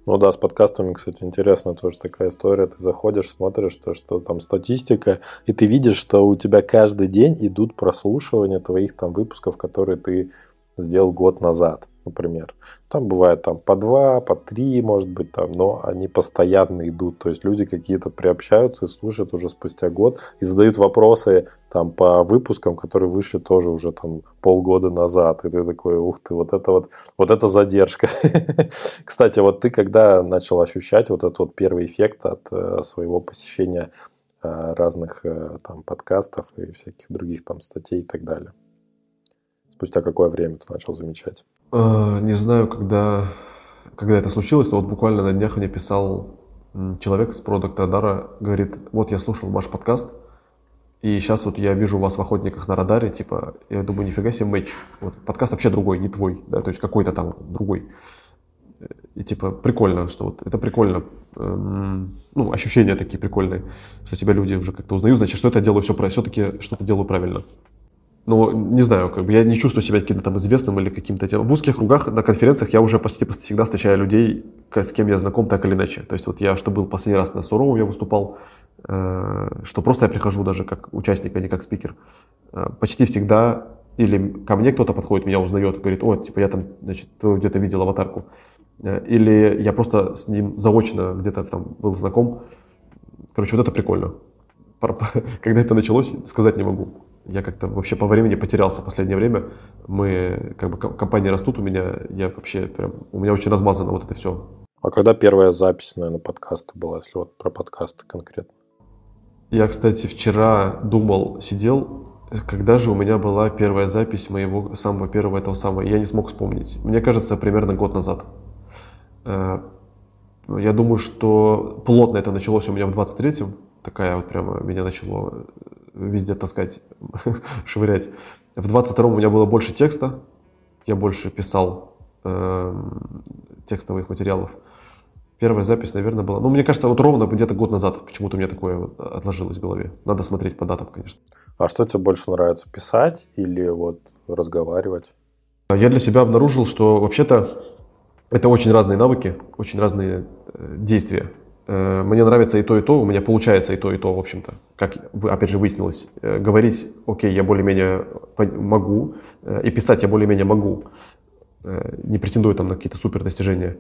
ну да, с подкастами, кстати, интересно тоже такая история. Ты заходишь, смотришь, то, что там статистика, и ты видишь, что у тебя каждый день идут прослушивания твоих там выпусков, которые ты сделал год назад например. Там бывает там по два, по три, может быть, там, но они постоянно идут. То есть люди какие-то приобщаются и слушают уже спустя год и задают вопросы там по выпускам, которые вышли тоже уже там полгода назад. И ты такой, ух ты, вот это вот, вот это задержка. Кстати, вот ты когда начал ощущать вот этот вот первый эффект от э, своего посещения э, разных э, там подкастов и всяких других там статей и так далее? Спустя какое время ты начал замечать? Э, не знаю, когда, когда это случилось, но вот буквально на днях мне писал человек с продукта Адара, говорит, вот я слушал ваш подкаст, и сейчас вот я вижу вас в охотниках на радаре, типа, я думаю, нифига себе матч. Вот, подкаст вообще другой, не твой, да, то есть какой-то там другой. И типа прикольно, что вот это прикольно, эм, ну, ощущения такие прикольные, что тебя люди уже как-то узнают, значит, что это делаю все, все-таки что-то делаю правильно. Ну, не знаю, как бы я не чувствую себя каким-то там известным или каким-то... В узких кругах на конференциях я уже почти всегда встречаю людей, с кем я знаком так или иначе. То есть вот я, что был последний раз на Суровом, я выступал, э, что просто я прихожу даже как участник, а не как спикер. Э, почти всегда или ко мне кто-то подходит, меня узнает, говорит, о, типа я там, значит, где-то видел аватарку. Э, или я просто с ним заочно где-то там был знаком. Короче, вот это прикольно. Когда это началось, сказать не могу я как-то вообще по времени потерялся в последнее время. Мы, как бы, компании растут у меня, я вообще прям, у меня очень размазано вот это все. А когда первая запись, наверное, подкаста была, если вот про подкасты конкретно? Я, кстати, вчера думал, сидел, когда же у меня была первая запись моего самого первого этого самого, я не смог вспомнить. Мне кажется, примерно год назад. Э, я думаю, что плотно это началось у меня в 23-м. Такая вот прямо меня начало везде таскать, швырять. В 22-м у меня было больше текста, я больше писал э, текстовых материалов. Первая запись, наверное, была... Ну, мне кажется, вот ровно где-то год назад почему-то у меня такое вот отложилось в голове. Надо смотреть по датам, конечно. А что тебе больше нравится, писать или вот разговаривать? Я для себя обнаружил, что вообще-то это очень разные навыки, очень разные э, действия. Э, мне нравится и то, и то, у меня получается и то, и то, в общем-то. Как, опять же, выяснилось, э, говорить, окей, я более-менее могу, э, и писать я более-менее могу, не претендую там на какие-то супер достижения.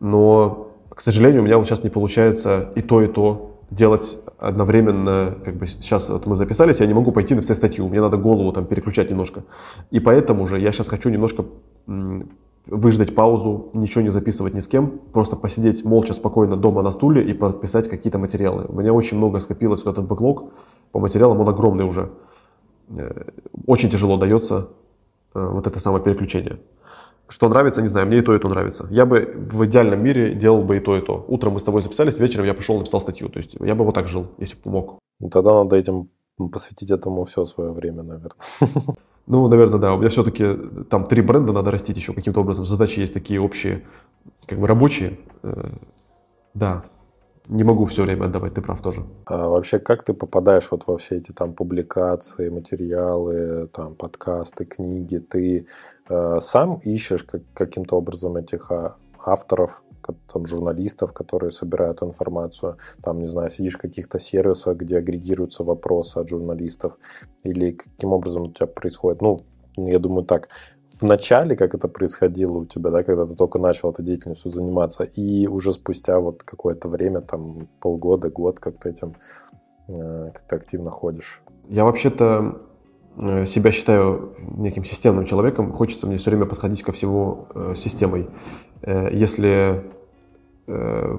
Но, к сожалению, у меня вот сейчас не получается и то, и то делать одновременно, как бы сейчас вот мы записались, я не могу пойти написать статью, мне надо голову там переключать немножко. И поэтому же я сейчас хочу немножко выждать паузу, ничего не записывать ни с кем, просто посидеть молча, спокойно дома на стуле и подписать какие-то материалы. У меня очень много скопилось вот этот бэклог по материалам, он огромный уже. Э, очень тяжело дается э, вот это самое переключение. Что нравится, не знаю, мне и то, и то нравится. Я бы в идеальном мире делал бы и то, и то. Утром мы с тобой записались, вечером я пошел написал статью. То есть я бы вот так жил, если бы мог. Ну, тогда надо этим посвятить этому все свое время, наверное. Ну, наверное, да. У меня все-таки там три бренда надо растить еще каким-то образом. Задачи есть такие общие, как бы рабочие. Э, да, не могу все время отдавать, ты прав тоже. А вообще, как ты попадаешь вот во все эти там публикации, материалы, там подкасты, книги? Ты э, сам ищешь как, каким-то образом этих а, авторов, там, журналистов, которые собирают информацию, там, не знаю, сидишь в каких-то сервисах, где агрегируются вопросы от журналистов, или каким образом у тебя происходит, ну, я думаю так, в начале, как это происходило у тебя, да, когда ты только начал этой деятельностью заниматься, и уже спустя вот какое-то время, там, полгода, год, как ты этим э, как-то активно ходишь? Я вообще-то э, себя считаю неким системным человеком. Хочется мне все время подходить ко всему э, системой. Если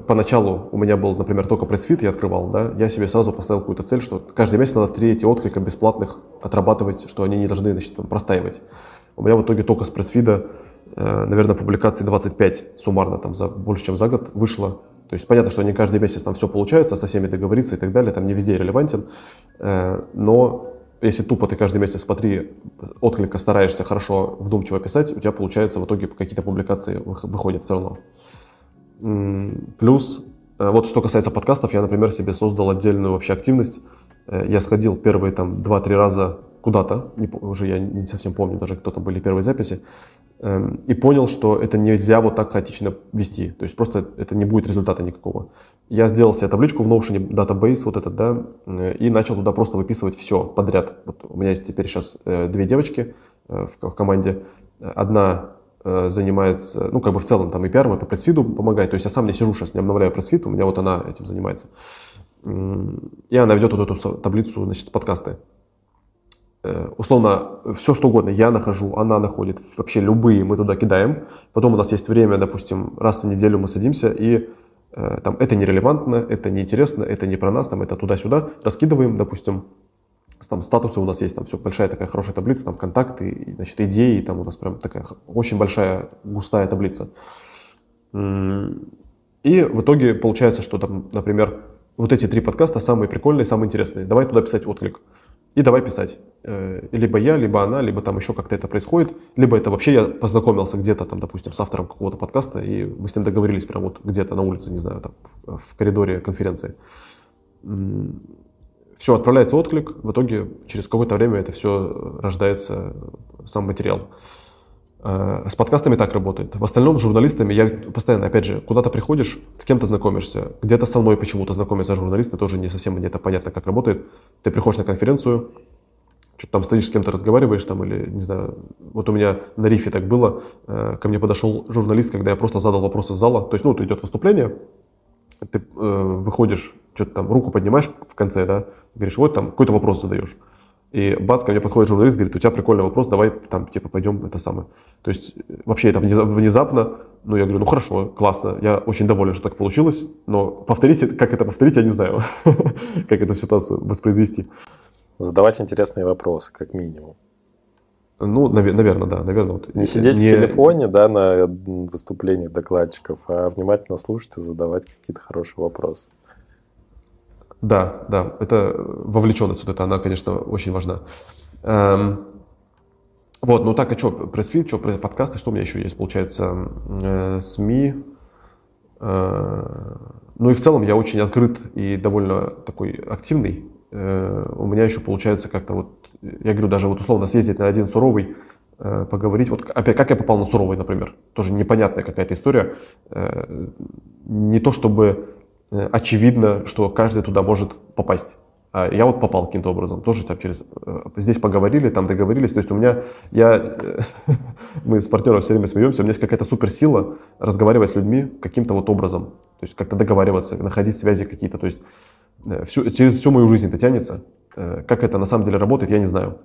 поначалу у меня был, например, только пресс-фит, я открывал, да, я себе сразу поставил какую-то цель, что каждый месяц надо три эти отклика бесплатных отрабатывать, что они не должны, значит, простаивать. У меня в итоге только с пресс-фида, э, наверное, публикаций 25 суммарно, там, за, больше, чем за год вышло. То есть понятно, что не каждый месяц там все получается, со всеми договориться и так далее, там не везде релевантен, э, но если тупо ты каждый месяц по три отклика стараешься хорошо, вдумчиво писать, у тебя получается в итоге какие-то публикации выходят все равно. Плюс, э, вот что касается подкастов, я, например, себе создал отдельную вообще активность. Э, я сходил первые там 2-3 раза куда-то, уже я не совсем помню даже, кто там были первые записи, эм, и понял, что это нельзя вот так хаотично вести. То есть просто это не будет результата никакого. Я сделал себе табличку в Notion, database вот этот, да, э, и начал туда просто выписывать все подряд. Вот у меня есть теперь сейчас две девочки в команде. Одна занимается, ну, как бы в целом там и пиаром, и по пресс-фиду помогает. То есть я сам не сижу сейчас, не обновляю пресс-фид, у меня вот она этим занимается. И она ведет вот эту таблицу, значит, подкасты. Э, условно, все что угодно я нахожу, она находит, вообще любые мы туда кидаем. Потом у нас есть время, допустим, раз в неделю мы садимся и э, там это нерелевантно, это неинтересно, это не про нас, там это туда-сюда, раскидываем, допустим, там статусы у нас есть, там все большая такая хорошая таблица, там контакты, значит, идеи, там у нас прям такая очень большая, густая таблица. И в итоге получается, что там, например, вот эти три подкаста самые прикольные, самые интересные. Давай туда писать отклик. И давай писать. Э, либо я, либо она, либо там еще как-то это происходит. Либо это вообще я познакомился где-то там, допустим, с автором какого-то подкаста, и мы с ним договорились прямо вот где-то на улице, не знаю, там в, в коридоре конференции. Все, отправляется отклик, в итоге через какое-то время это все рождается, сам материал. Э, с подкастами так работает. В остальном с журналистами я постоянно, опять же, куда-то приходишь, с кем-то знакомишься. Где-то со мной почему-то знакомятся журналисты, тоже не совсем мне это понятно, как работает. Ты приходишь на конференцию, что-то там стоишь с кем-то разговариваешь там или, не знаю, вот у меня на рифе так было, э, ко мне подошел журналист, когда я просто задал вопрос из зала, то есть, ну, идет выступление, ты э, выходишь, что-то там руку поднимаешь в конце, да, говоришь, вот там какой-то вопрос задаешь. И бац, ко мне подходит журналист, говорит, у тебя прикольный вопрос, давай там, типа, пойдем это самое. То есть, вообще это внезапно, ну, я говорю, ну, хорошо, классно, я очень доволен, что так получилось, но повторите, как это повторить, я не знаю, как эту ситуацию воспроизвести. Задавать интересные вопросы, как минимум. Ну, наверное, да, наверное. Вот, не сидеть не... в телефоне, да, на выступлениях докладчиков, а внимательно слушать и задавать какие-то хорошие вопросы. Да, да, это вовлеченность, вот это она, конечно, очень важна. Эм, вот, ну так, а что, пресс-фит, что, подкасты, что у меня еще есть, получается, э, СМИ, э, ну и в целом я очень открыт и довольно такой активный. Э, у меня еще получается как-то вот я говорю, даже вот условно съездить на один суровый, э, поговорить. Вот опять, как я попал на суровый, например. Тоже непонятная какая-то история. Э, не то чтобы э, очевидно, что каждый туда может попасть. А я вот попал каким-то образом, тоже там через... Здесь поговорили, там договорились. То есть у меня... Я, мы с партнером все время смеемся, у меня есть какая-то суперсила разговаривать с людьми каким-то вот образом. То есть как-то договариваться, находить связи какие-то. То есть всю, через всю мою жизнь это тянется. Э, как это на самом деле работает, я не знаю.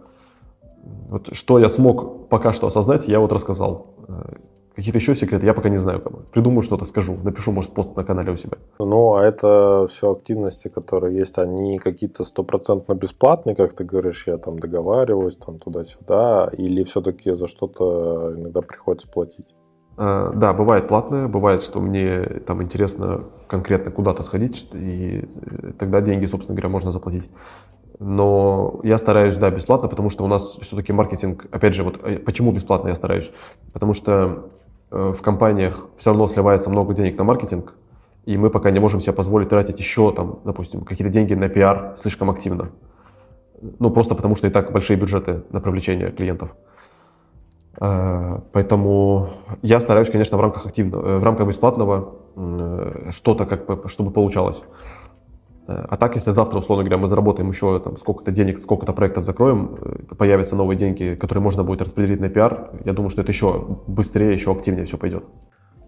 Вот что я смог пока что осознать, я вот рассказал. Э, какие-то еще секреты я пока не знаю. Придумаю что-то, скажу. Напишу, может, пост на канале у себя. Ну, а это все активности, которые есть, они какие-то стопроцентно бесплатные, как ты говоришь, я там договариваюсь, там туда-сюда, или все-таки за что-то иногда приходится платить? А, да, бывает платное, бывает, что мне там интересно конкретно куда-то сходить, и тогда деньги, собственно говоря, можно заплатить. Но я стараюсь, да, бесплатно, потому что у нас все-таки маркетинг, опять же, вот э, почему бесплатно я стараюсь? Потому что э, в компаниях все равно сливается много денег на маркетинг, и мы пока не можем себе позволить тратить еще, там, допустим, какие-то деньги на пиар слишком активно. Ну, просто потому что и так большие бюджеты на привлечение клиентов. Э, поэтому я стараюсь, конечно, в рамках активного, в рамках бесплатного что-то, как, чтобы получалось. А так, если завтра, условно говоря, мы заработаем еще там, сколько-то денег, сколько-то проектов закроем, э, появятся новые деньги, которые можно будет распределить на пиар, я думаю, что это еще быстрее, еще активнее все пойдет.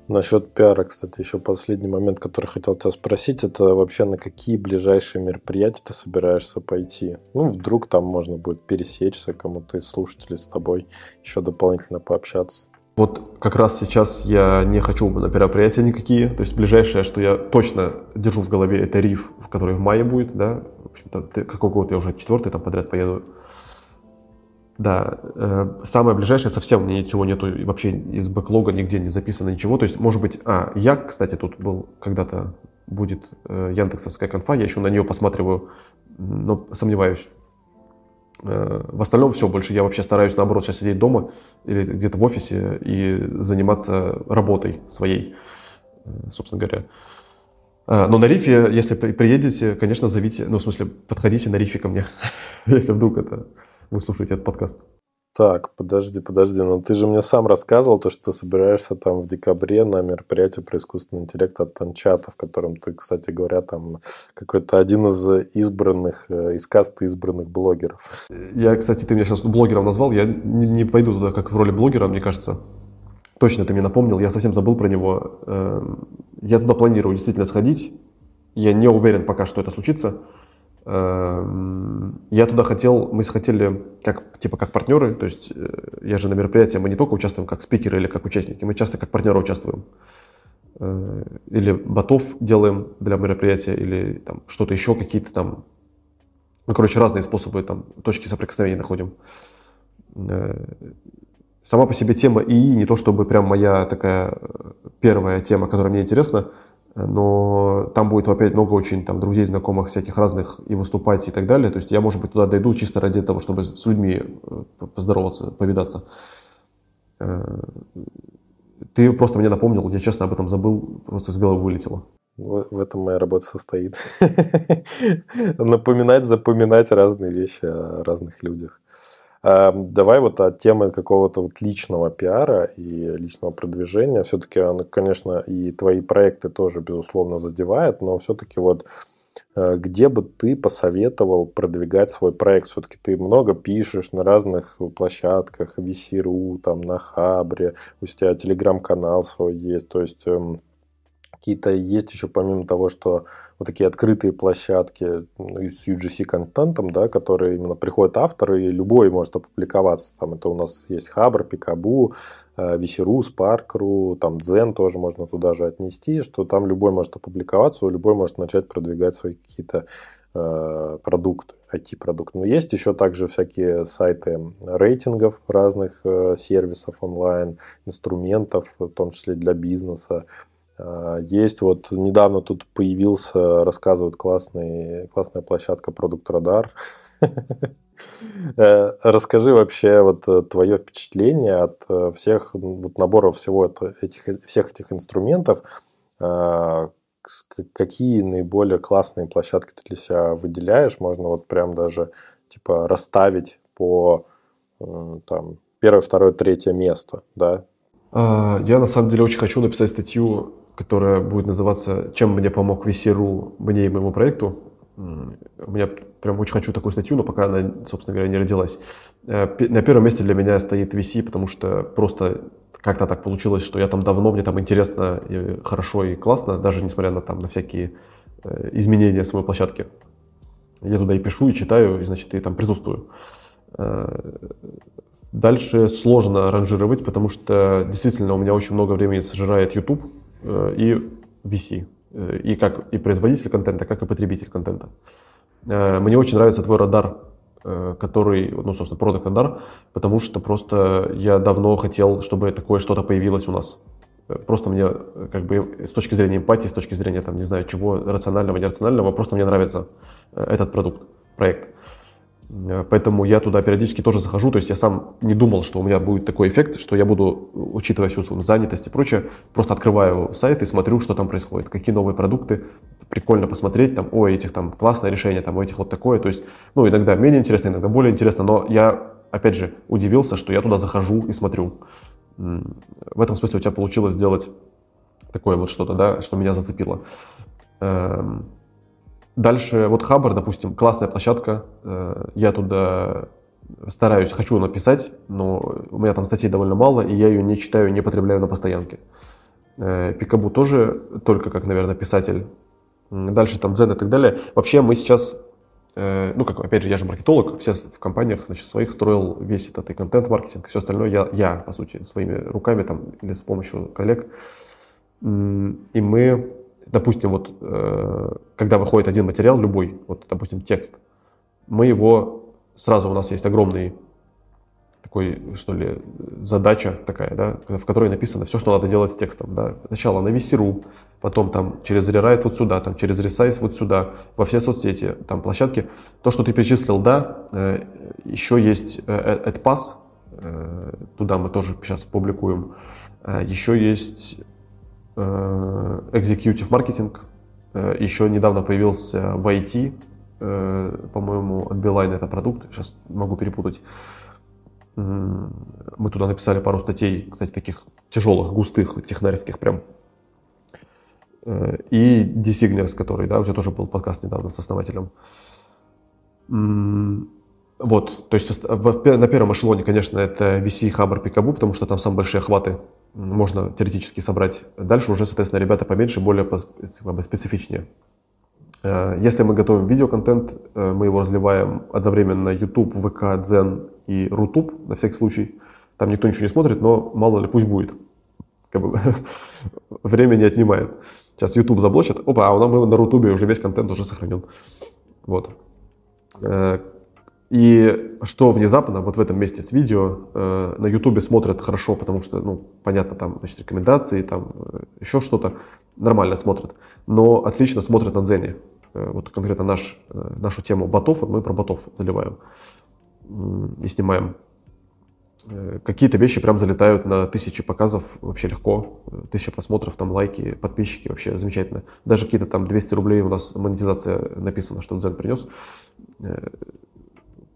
Насчет пиара, кстати, еще последний момент, который хотел тебя спросить, это вообще на какие ближайшие мероприятия ты собираешься пойти? Ну, вдруг там можно будет пересечься кому-то из слушателей с тобой, еще дополнительно пообщаться. Вот как раз сейчас я не хочу на мероприятия никакие. То есть ближайшее, что я точно держу в голове, это риф, который в мае будет, да. В общем-то, какой год я уже четвертый там подряд поеду. Да, э, самое ближайшее совсем ничего нету, вообще из бэклога нигде не записано ничего. То есть, может быть, а, я, кстати, тут был когда-то будет э, Яндексовская конфа, я еще на нее посматриваю, но сомневаюсь. Э, в остальном все, больше я вообще стараюсь, наоборот, сейчас сидеть дома или где-то в офисе и заниматься работой своей, э, собственно говоря. Э, но на рифе, если приедете, конечно, зовите, ну, в смысле, подходите на рифе ко мне, если вдруг это вы слушаете этот подкаст. Так, подожди, подожди, но ты же мне сам рассказывал то, что ты собираешься там в декабре на мероприятие про искусственный интеллект от Танчата, в котором ты, кстати говоря, там какой-то один из избранных, э, из касты избранных блогеров. Я, кстати, ты меня сейчас блогером назвал, я не, не пойду туда как в роли блогера, мне кажется. Точно ты мне напомнил, я совсем забыл про него. Эм, я туда планирую действительно сходить. Я не уверен пока, что это случится. Эм, я туда хотел, мы хотели как, типа как партнеры, то есть э, я же на мероприятии, мы не только участвуем как спикеры или как участники, мы часто как партнеры участвуем. Э, или ботов делаем для мероприятия, или там что-то еще, какие-то там, ну, короче, разные способы, там, точки соприкосновения находим. Э, сама по себе тема ИИ не то чтобы прям моя такая первая тема, которая мне интересна, но там будет опять много очень там друзей, знакомых, всяких разных и выступать и так далее. То есть я, может быть, туда дойду чисто ради того, чтобы с людьми э, поздороваться, повидаться. Э, ты просто мне напомнил, я честно об этом забыл, просто из головы вылетело. В этом моя работа состоит. Напоминать, запоминать разные вещи о разных людях. Эм, давай вот от темы какого-то вот личного пиара и личного продвижения. Все-таки, конечно, и твои проекты тоже, безусловно, задевает, но все-таки вот э, где бы ты посоветовал продвигать свой проект? Все-таки ты много пишешь на разных площадках, VC.ru, там, на Хабре, у тебя телеграм-канал свой есть, то есть эм, Какие-то есть еще помимо того, что вот такие открытые площадки ну, с UGC-контентом, да, которые именно приходят авторы, и любой может опубликоваться. Там это у нас есть Хабр, Пикабу, Висеру, Спаркру, там Дзен тоже можно туда же отнести, что там любой может опубликоваться, любой может начать продвигать свои какие-то э, продукты, IT-продукты. Но есть еще также всякие сайты рейтингов разных э, сервисов онлайн, инструментов, в том числе для бизнеса. А, есть вот недавно тут появился, рассказывают классный, классная площадка Продукт Радар. Э, расскажи вообще вот э, твое впечатление от э, всех вот наборов всего этих, всех этих инструментов. А, какие наиболее классные площадки ты для себя выделяешь? Можно вот прям даже типа расставить по там первое, второе, третье место, да? А, я на самом деле очень хочу написать статью которая будет называться «Чем мне помог VC.ru мне и моему проекту». У меня прям очень хочу такую статью, но пока она, собственно говоря, не родилась. Э, на первом месте для меня стоит VC, потому что просто как-то так получилось, что я там давно, мне там интересно, и хорошо и классно, даже несмотря на, там, на всякие э, изменения своей площадки. Я туда и пишу, и читаю, и, значит, и там присутствую. Э, дальше сложно ранжировать, потому что действительно у меня очень много времени сожирает YouTube, и VC, э, и как и производитель контента, как и потребитель контента. Э, мне очень нравится твой радар, который, ну, собственно, продукт радар, потому что просто я давно хотел, чтобы такое что-то появилось у нас. Просто мне, как бы, с точки зрения эмпатии, с точки зрения, там, не знаю, чего, рационального, нерационального, просто мне нравится этот продукт, проект. Э, поэтому я туда периодически тоже захожу. То есть я сам не думал, что у меня будет такой эффект, что я буду, учитывая всю свою занятость и прочее, просто открываю сайт и смотрю, что там происходит, какие новые продукты. Прикольно посмотреть, там, о, этих там классное решение, там, у этих вот такое. То есть, ну, иногда менее интересно, иногда более интересно, но я, опять же, удивился, что я туда захожу и смотрю. В этом смысле у тебя получилось сделать такое вот что-то, да, что меня зацепило. Дальше, вот Хабр, допустим, классная площадка. Э, я туда стараюсь, хочу написать, но у меня там статей довольно мало, и я ее не читаю, не потребляю на постоянке. Э, Пикабу тоже только как, наверное, писатель. Дальше там Дзен и так далее. Вообще мы сейчас, э, ну как, опять же, я же маркетолог, все в компаниях, значит, своих строил весь этот и контент-маркетинг, все остальное я, я, по сути, своими руками там или с помощью коллег. И мы допустим, вот э, когда выходит один материал, любой, вот, допустим, текст, мы его сразу у нас есть огромный такой, что ли, задача такая, да, в которой написано все, что надо делать с текстом. Да. Сначала навести ру, потом там через рерайт вот сюда, там через ресайз вот сюда, во все соцсети, там площадки. То, что ты перечислил, да, э, еще есть э, AdPass, туда мы тоже сейчас публикуем. Еще есть Executive Marketing, э, еще недавно появился в IT, э, по-моему, от Beeline это продукт, сейчас могу перепутать. Мы туда написали пару статей, кстати, таких тяжелых, густых, технарских прям. Э, и Designers, который, да, у тебя тоже был подкаст недавно с основателем. Вот, то есть на первом эшелоне, конечно, это VC, Хабр, Пикабу, потому что там самые большие охваты можно теоретически собрать. Дальше уже, соответственно, ребята поменьше, более специфичнее. Э, если мы готовим видеоконтент, э, мы его разливаем одновременно YouTube, ВК, Дзен и Рутуб, на всякий случай. Там никто ничего не смотрит, но мало ли, пусть будет. Как бы, не отнимает. Сейчас YouTube заблочит. Опа, а у нас на Рутубе уже весь контент уже сохранен. Вот. Э, и что внезапно вот в этом месте с видео на YouTube смотрят хорошо, потому что, ну, понятно, там, значит, рекомендации, там, еще что-то нормально смотрят но отлично смотрят на Дзене. Э, вот конкретно наш, э, нашу тему ботов, вот мы про ботов заливаем и снимаем. Э, какие-то вещи прям залетают на тысячи показов вообще легко. Тысяча просмотров, там лайки, подписчики вообще замечательно. Даже какие-то там 200 рублей у нас монетизация написана, что Дзен принес.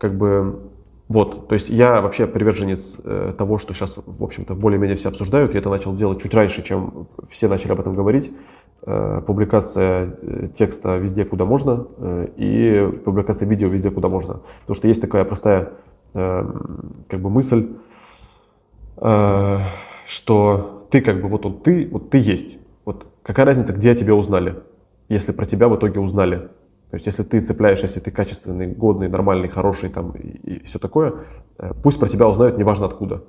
Как бы вот, то есть я вообще приверженец э, того, что сейчас, в общем-то, более-менее все обсуждают. Я это начал делать чуть раньше, чем все начали об этом говорить. Э, публикация э, текста везде, куда можно, и публикация видео везде, куда можно. Потому что есть такая простая как бы мысль, что ты как бы вот он ты, вот ты есть. Вот какая разница, где тебя узнали, если про тебя в итоге узнали. То есть, если ты цепляешь, если ты качественный, годный, нормальный, хороший там и, и все такое, пусть про тебя узнают, неважно откуда.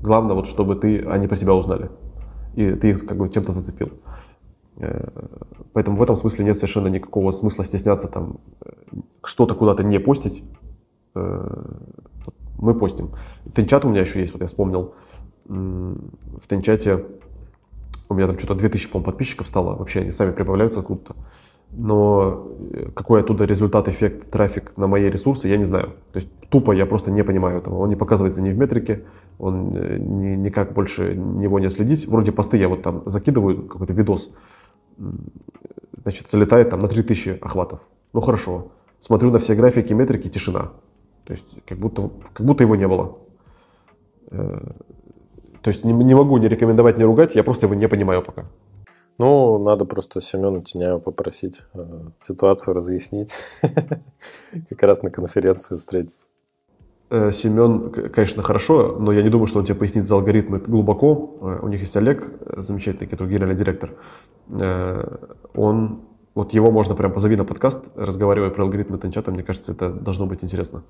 Главное, вот чтобы ты, они про тебя узнали. И ты их как бы чем-то зацепил. Э, поэтому в этом смысле нет совершенно никакого смысла стесняться там э, что-то куда-то не постить. Э, мы постим. Тенчат у меня еще есть, вот я вспомнил. В Тенчате у меня там что-то 2000, по подписчиков стало. Вообще они сами прибавляются откуда-то. Но какой оттуда результат, эффект, трафик на мои ресурсы, я не знаю. То есть тупо я просто не понимаю этого. Он не показывается ни в метрике, он ни, никак больше него не следить. Вроде посты я вот там закидываю, какой-то видос, значит, залетает там на 3000 охватов. Ну хорошо. Смотрю на все графики, метрики, тишина. То есть как будто, как будто его не было. Э, то есть не, не могу ни рекомендовать, ни ругать, я просто его не понимаю пока. Ну, надо просто Семена Теняева попросить э, ситуацию разъяснить. Как раз на конференции встретиться. Э, Семен, конечно, хорошо, но я не думаю, что он тебе пояснит за алгоритмы глубоко. Э, у них есть Олег, э, замечательный, который генеральный директор. Он, вот его можно прям позови на подкаст, разговаривая про алгоритмы Тенчата, мне кажется, это должно быть интересно.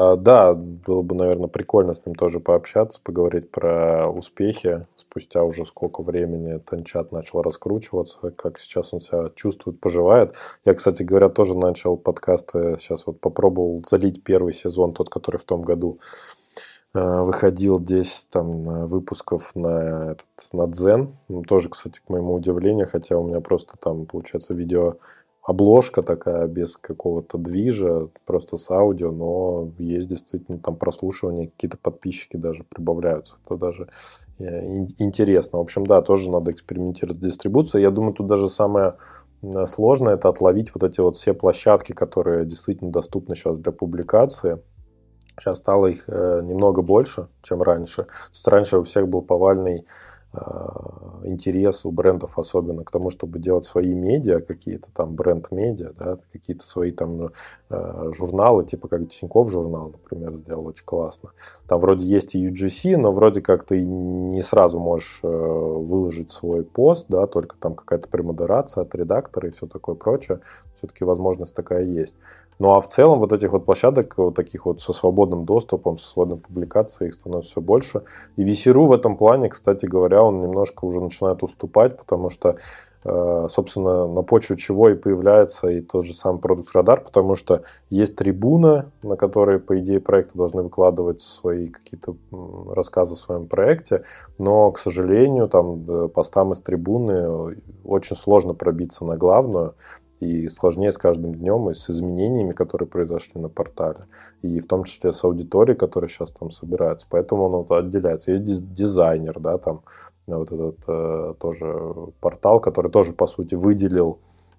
А, да, было бы, наверное, прикольно с ним тоже пообщаться, поговорить про успехи. Спустя уже сколько времени Танчат начал раскручиваться, как сейчас он себя чувствует, поживает. Я, кстати говоря, тоже начал подкасты, сейчас вот попробовал залить первый сезон, тот, который в том году э, выходил 10 там э, выпусков на, этот, на Дзен. Тоже, кстати, к моему удивлению, хотя у меня просто там, получается, видео обложка такая без какого-то движа, просто с аудио, но есть действительно там прослушивание, какие-то подписчики даже прибавляются. Это даже э, интересно. В общем, да, тоже надо экспериментировать с дистрибуцией. Я думаю, тут даже самое э, сложное это отловить вот эти вот все площадки, которые действительно доступны сейчас для публикации. Сейчас стало их э, немного больше, чем раньше. То есть раньше у всех был повальный интерес у брендов особенно к тому, чтобы делать свои медиа, какие-то там бренд-медиа, да, какие-то свои там э, журналы, типа как Тинькофф журнал, например, сделал очень классно. Там вроде есть и UGC, но вроде как ты не сразу можешь э, выложить свой пост, да, только там какая-то премодерация от редактора и все такое прочее. Все-таки возможность такая есть. Ну а в целом вот этих вот площадок, вот таких вот со свободным доступом, со свободной публикацией, их становится все больше. И VC.ru в этом плане, кстати говоря, он немножко уже начинает уступать, потому что Э, собственно, на почве чего и появляется и тот же самый продукт радар, потому что есть трибуна, на которой, по идее, проекты должны выкладывать свои какие-то рассказы о своем проекте, но, к сожалению, там э, постам из трибуны очень сложно пробиться на главную, и сложнее с каждым днем и с изменениями, которые произошли на портале, и в том числе с аудиторией, которая сейчас там собирается. Поэтому он отделяется. Есть дизайнер, да, там вот этот э, тоже портал, который тоже, по сути, выделил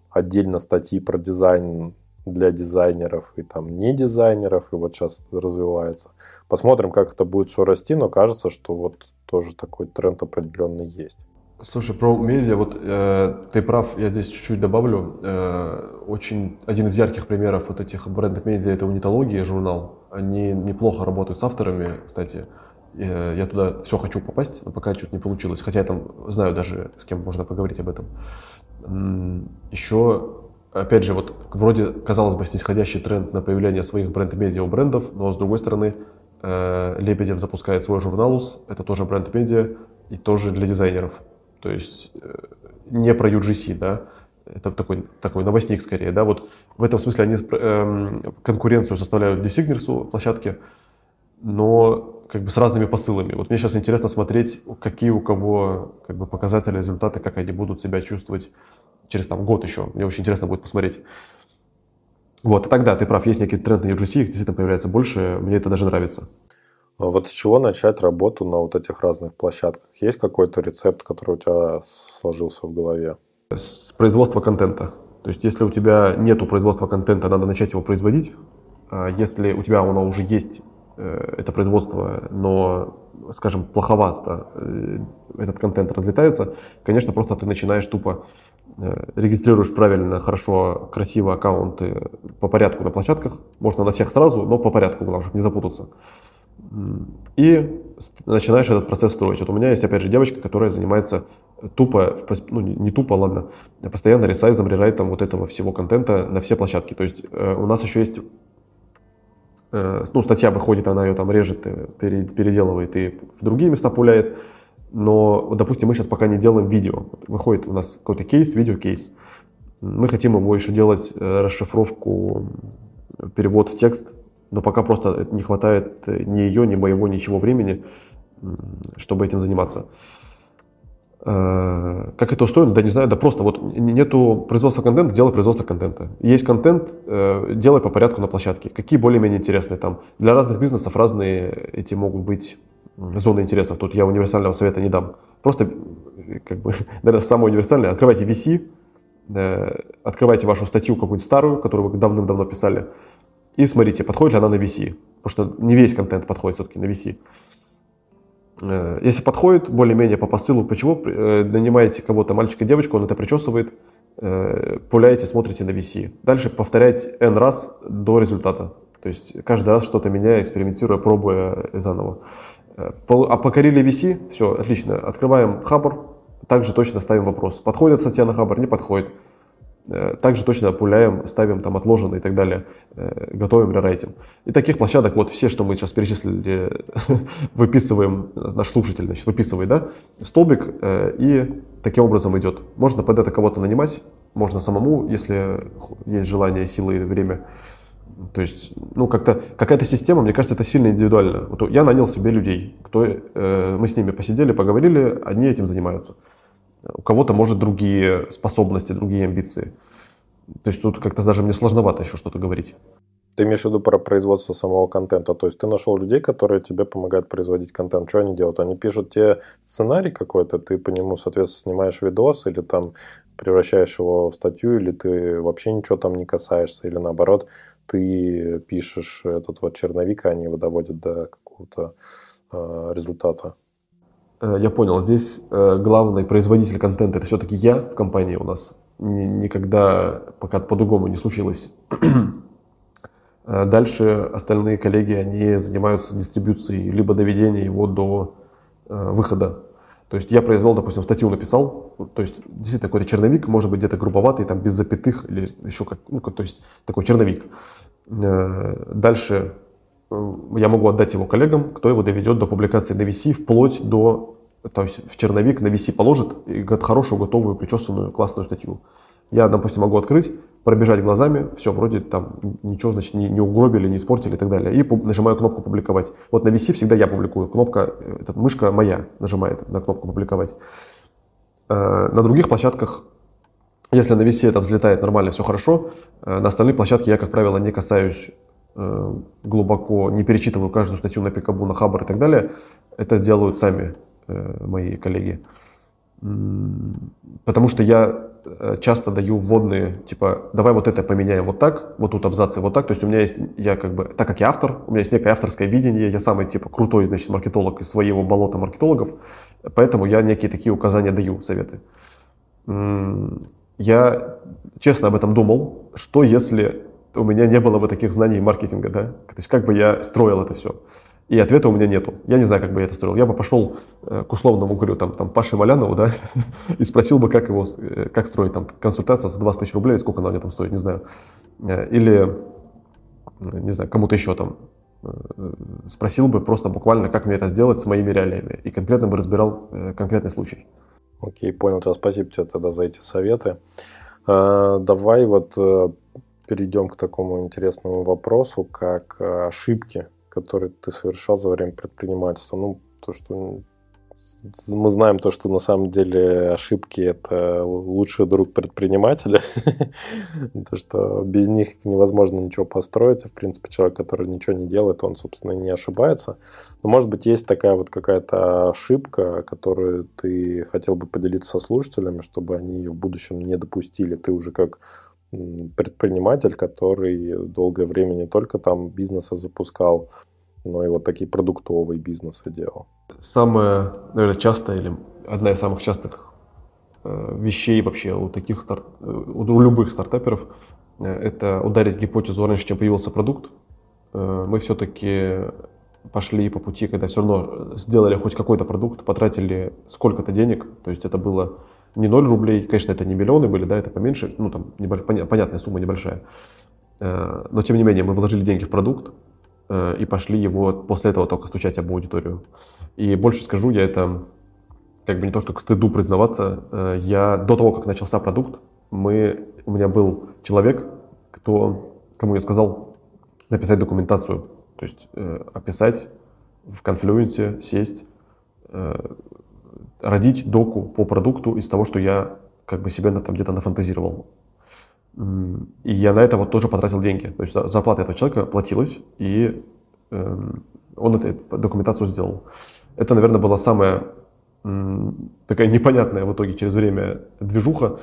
отдельно статьи про дизайн для дизайнеров и там не дизайнеров, и вот сейчас развивается. Посмотрим, как это будет все расти, но кажется, что вот тоже такой тренд определенный есть. Слушай, про медиа, вот э, ты прав, я здесь чуть-чуть добавлю. Э, очень один из ярких примеров вот этих брендов медиа это унитология журнал. Они неплохо работают с авторами, кстати. Э, я туда все хочу попасть, но пока что-то не получилось. Хотя я там знаю даже, с кем можно поговорить об этом. Еще, опять же, вот вроде, казалось бы, снисходящий тренд на появление своих бренд-медиа у брендов, но с другой стороны, э, Лебедев запускает свой журналус, это тоже бренд-медиа и тоже для дизайнеров. То есть э, не про UGC, да, это такой, такой новостник скорее, да, вот в этом смысле они э, конкуренцию составляют Designers площадке, но как бы с разными посылами. Вот мне сейчас интересно смотреть, какие у кого как бы показатели, результаты, как они будут себя чувствовать через там год еще. Мне очень интересно будет посмотреть. Вот, и тогда ты прав, есть некий тренд на UGC, их действительно появляется больше, мне это даже нравится. А вот с чего начать работу на вот этих разных площадках? Есть какой-то рецепт, который у тебя сложился в голове? С производства контента. То есть, если у тебя нету производства контента, надо начать его производить. А если у тебя оно уже есть, Э, это производство, но, скажем, плоховато э, этот контент разлетается, конечно, просто ты начинаешь тупо э, регистрируешь правильно, хорошо, красиво аккаунты по порядку на площадках. Можно на всех сразу, но по порядку, главное, чтобы не запутаться. И начинаешь этот процесс строить. Вот у меня есть, опять же, девочка, которая занимается тупо, ну не тупо, ладно, постоянно ресайзом, рерайтом вот этого всего контента на все площадки. То есть у нас еще есть Э, ну, статья выходит, она ее там режет, э, переделывает и в другие места пуляет. Но, допустим, мы сейчас пока не делаем видео. Выходит у нас какой-то кейс, видеокейс. Мы хотим его еще делать, э, расшифровку, перевод в текст, но пока просто не хватает ни ее, ни моего, ничего времени, чтобы этим заниматься. Э, как это устроено, да не знаю, да просто вот нету производства контента, делай производство контента. Есть контент, э, делай по порядку на площадке. Какие более-менее интересные там. Для разных бизнесов разные эти могут быть зоны интересов. Тут я универсального совета не дам. Просто, как бы, наверное, самое универсальное, открывайте VC, э, открывайте вашу статью какую-нибудь старую, которую вы давным-давно писали, и смотрите, подходит ли она на VC. Потому что не весь контент подходит все-таки на VC. Э, если подходит более-менее по посылу, почему э, нанимаете кого-то, мальчика, девочку, он это причесывает, э, пуляете, смотрите на VC. Дальше повторять N раз до результата. То есть каждый раз что-то меняя, экспериментируя, пробуя заново. А покорили VC, все, отлично. Открываем Хабр, также точно ставим вопрос. Подходит статья на Хабр, не подходит. Э, также точно пуляем, ставим там отложено и так далее, э, готовим, рерайтим. И таких площадок, вот все, что мы сейчас перечислили, выписываем, наш слушатель, значит, выписывает, да, столбик, э, и таким образом идет. Можно под это кого-то нанимать, можно самому, если есть желание, силы и время. То есть, ну, как-то какая-то система, мне кажется, это сильно индивидуально. Вот я нанял себе людей, кто, мы с ними посидели, поговорили, они этим занимаются. У кого-то, может, другие способности, другие амбиции. То есть тут как-то даже мне сложновато еще что-то говорить. Ты имеешь в виду про производство самого контента. То есть ты нашел людей, которые тебе помогают производить контент. Что они делают? Они пишут тебе сценарий какой-то, ты по нему, соответственно, снимаешь видос или там превращаешь его в статью, или ты вообще ничего там не касаешься, или наоборот, ты пишешь этот вот черновик, и они его доводят до какого-то э, результата. Э, я понял, здесь э, главный производитель контента это все-таки я в компании у нас. Никогда пока по-другому не случилось. Э, дальше остальные коллеги, они занимаются дистрибуцией, либо доведением его до выхода. То есть я произвел, допустим, статью написал, то есть действительно какой-то черновик, может быть где-то грубоватый, там без запятых или еще как, ну, то есть такой черновик. Дальше я могу отдать его коллегам, кто его доведет до публикации на VC, вплоть до, то есть в черновик на VC положит и хорошую, готовую, причесанную, классную статью. Я, допустим, могу открыть, пробежать глазами, все, вроде там ничего, значит, не, не угробили, не испортили и так далее. И нажимаю кнопку «Публиковать». Вот на VC всегда я публикую. Кнопка, эта мышка моя нажимает на кнопку «Публиковать». Э, на других площадках, если на VC это взлетает нормально, все хорошо, э, на остальных площадках я, как правило, не касаюсь э, глубоко, не перечитываю каждую статью на Пикабу, на Хабр и так далее. Это сделают сами мои коллеги. Потому что я Э, часто даю вводные, типа, давай вот это поменяем вот так, вот тут абзацы вот так. То есть у меня есть, я как бы, так как я автор, у меня есть некое авторское видение, я самый, типа, крутой, значит, маркетолог из своего болота маркетологов, поэтому я некие такие указания даю, советы. Я честно об этом думал, что если у меня не было бы таких знаний маркетинга, да? То есть как бы я строил это все. И ответа у меня нету. Я не знаю, как бы я это строил. Я бы пошел э, к условному, говорю, там, там Паше Малянову, да, и спросил бы, как его, э, как строить там консультация за 20 тысяч рублей, сколько она у там стоит, не знаю. Э, или, не знаю, кому-то еще там спросил бы просто буквально, как мне это сделать с моими реалиями. И конкретно бы разбирал конкретный случай. Окей, понял тебя. Спасибо тебе тогда за эти советы. Давай вот перейдем к такому интересному вопросу, как ошибки который ты совершал за время предпринимательства. Ну, то, что мы знаем то, что на самом деле ошибки это лучший друг предпринимателя. то, что без них невозможно ничего построить. В принципе, человек, который ничего не делает, он, собственно, не ошибается. Но, может быть, есть такая вот какая-то ошибка, которую ты хотел бы поделиться со слушателями, чтобы они ее в будущем не допустили. Ты уже как предприниматель, который долгое время не только там бизнесы запускал, но и вот такие продуктовые бизнесы делал. Самое, наверное, частое или одна из самых частых э, вещей вообще у таких старт, э, у любых стартаперов э, это ударить гипотезу раньше, чем появился продукт. Мы все-таки пошли по пути, когда все равно сделали хоть какой-то продукт, потратили сколько-то денег, то есть это было не 0 рублей, конечно, это не миллионы были, да, это поменьше, ну, там, небольш... понятная сумма небольшая. Э, но, тем не менее, мы вложили деньги в продукт э, и пошли его после этого только стучать об аудиторию. И больше скажу, я это как бы не то, что к стыду признаваться, э, я до того, как начался продукт, мы, у меня был человек, кто, кому я сказал написать документацию, то есть описать в конфлюенсе, сесть, родить доку по продукту из того, что я как бы себе там где-то нафантазировал. И я на это вот тоже потратил деньги. То есть зарплата этого человека платилась, и эм, он эту документацию сделал. Это, наверное, была самая такая непонятная в итоге через время движуха.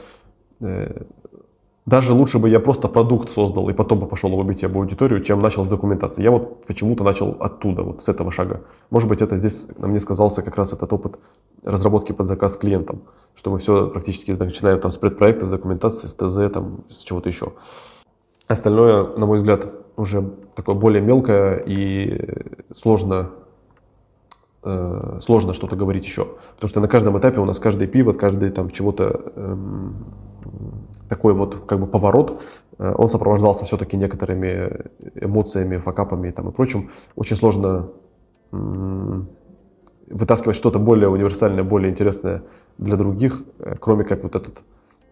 Даже лучше бы я просто продукт создал и потом бы пошел его бить об аудиторию, чем начал с документации. Я вот почему-то начал оттуда, вот с этого шага. Может быть, это здесь на мне сказался как раз этот опыт разработки под заказ клиентам, что мы все практически начинаем там с предпроекта, с документации, с ТЗ, там, с чего-то еще. Остальное, на мой взгляд, уже такое более мелкое и сложно, э, сложно что-то говорить еще. Потому что на каждом этапе у нас каждый пивот, каждый там чего-то эм, такой вот как бы поворот, э, он сопровождался все-таки некоторыми эмоциями, факапами там, и прочим. Очень сложно вытаскивать что-то более универсальное, более интересное для других, э, кроме как вот этот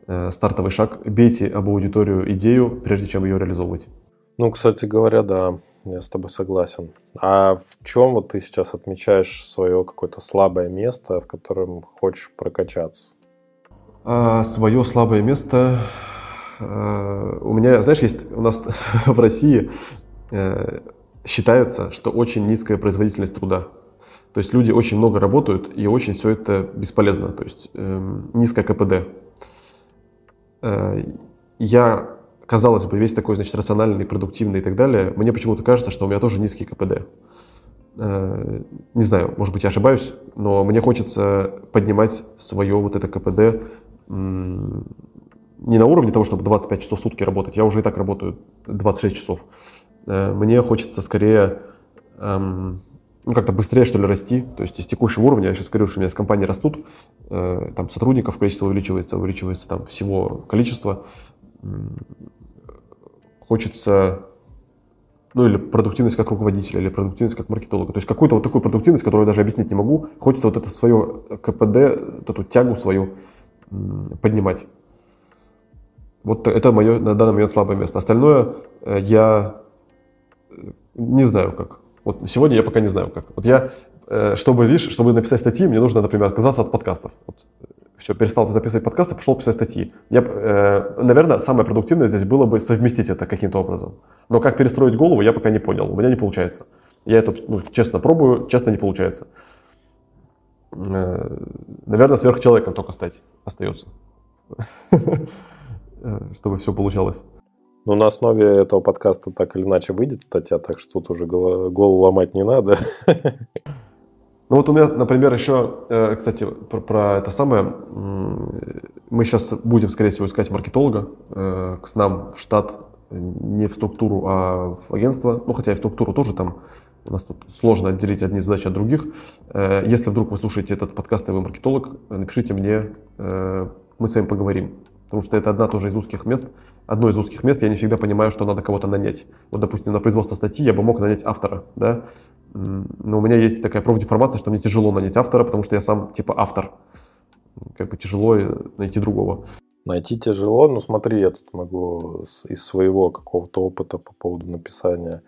э, стартовый шаг. Бейте об аудиторию идею, прежде чем ее реализовывать. Ну, кстати говоря, да, я с тобой согласен. А в чем вот ты сейчас отмечаешь свое какое-то слабое место, в котором хочешь прокачаться? А, свое слабое место а, у меня, знаешь, есть у нас в России э, считается, что очень низкая производительность труда. То есть люди очень много работают, и очень все это бесполезно. То есть э, низкое КПД. Э, я, казалось бы, весь такой, значит, рациональный, продуктивный и так далее, мне почему-то кажется, что у меня тоже низкий КПД. Э, не знаю, может быть, я ошибаюсь, но мне хочется поднимать свое вот это КПД не на уровне того, чтобы 25 часов в сутки работать, я уже и так работаю 26 часов. Э, мне хочется скорее эм, ну, как-то быстрее, что ли, расти. То есть из текущего уровня, я сейчас говорю, что у меня с компании растут, э, там сотрудников количество увеличивается, увеличивается там всего количество. Хочется Ну, или продуктивность как руководителя, или продуктивность как маркетолога. То есть какую-то вот такую продуктивность, которую я даже объяснить не могу. Хочется вот это свое КПД, вот эту тягу свою поднимать. Вот это мое на данный момент слабое место. Остальное э, я э, не знаю как. Вот сегодня я пока не знаю как. Вот я, э, чтобы, видишь, чтобы написать статьи, мне нужно, например, отказаться от подкастов. Вот все, перестал записывать подкасты, пошел писать статьи. Я, наверное, самое продуктивное здесь было бы совместить это каким-то образом. Но как перестроить голову, я пока не понял. У меня не получается. Я это, ну, честно пробую, честно не получается. Э, наверное, сверхчеловеком только стать остается. Чтобы все получалось. Ну, на основе этого подкаста так или иначе выйдет статья, так что тут уже голову ломать не надо. Ну вот у меня, например, еще, э, кстати, про, про это самое, мы сейчас будем, скорее всего, искать маркетолога э, к нам в штат, не в структуру, а в агентство, ну хотя и в структуру тоже там у нас тут сложно отделить одни задачи от других. Э, если вдруг вы слушаете этот подкаст, и вы маркетолог, напишите мне, мы с вами поговорим. Потому что это одна тоже из узких мест, одно из узких мест, я не всегда понимаю, что надо кого-то нанять. Вот, допустим, на производство статьи я бы мог нанять автора, да, но у меня есть такая профдеформация, что мне тяжело нанять автора, потому что я сам типа автор. Как бы тяжело найти другого. Найти тяжело, но смотри, я тут могу из своего какого-то опыта по поводу написания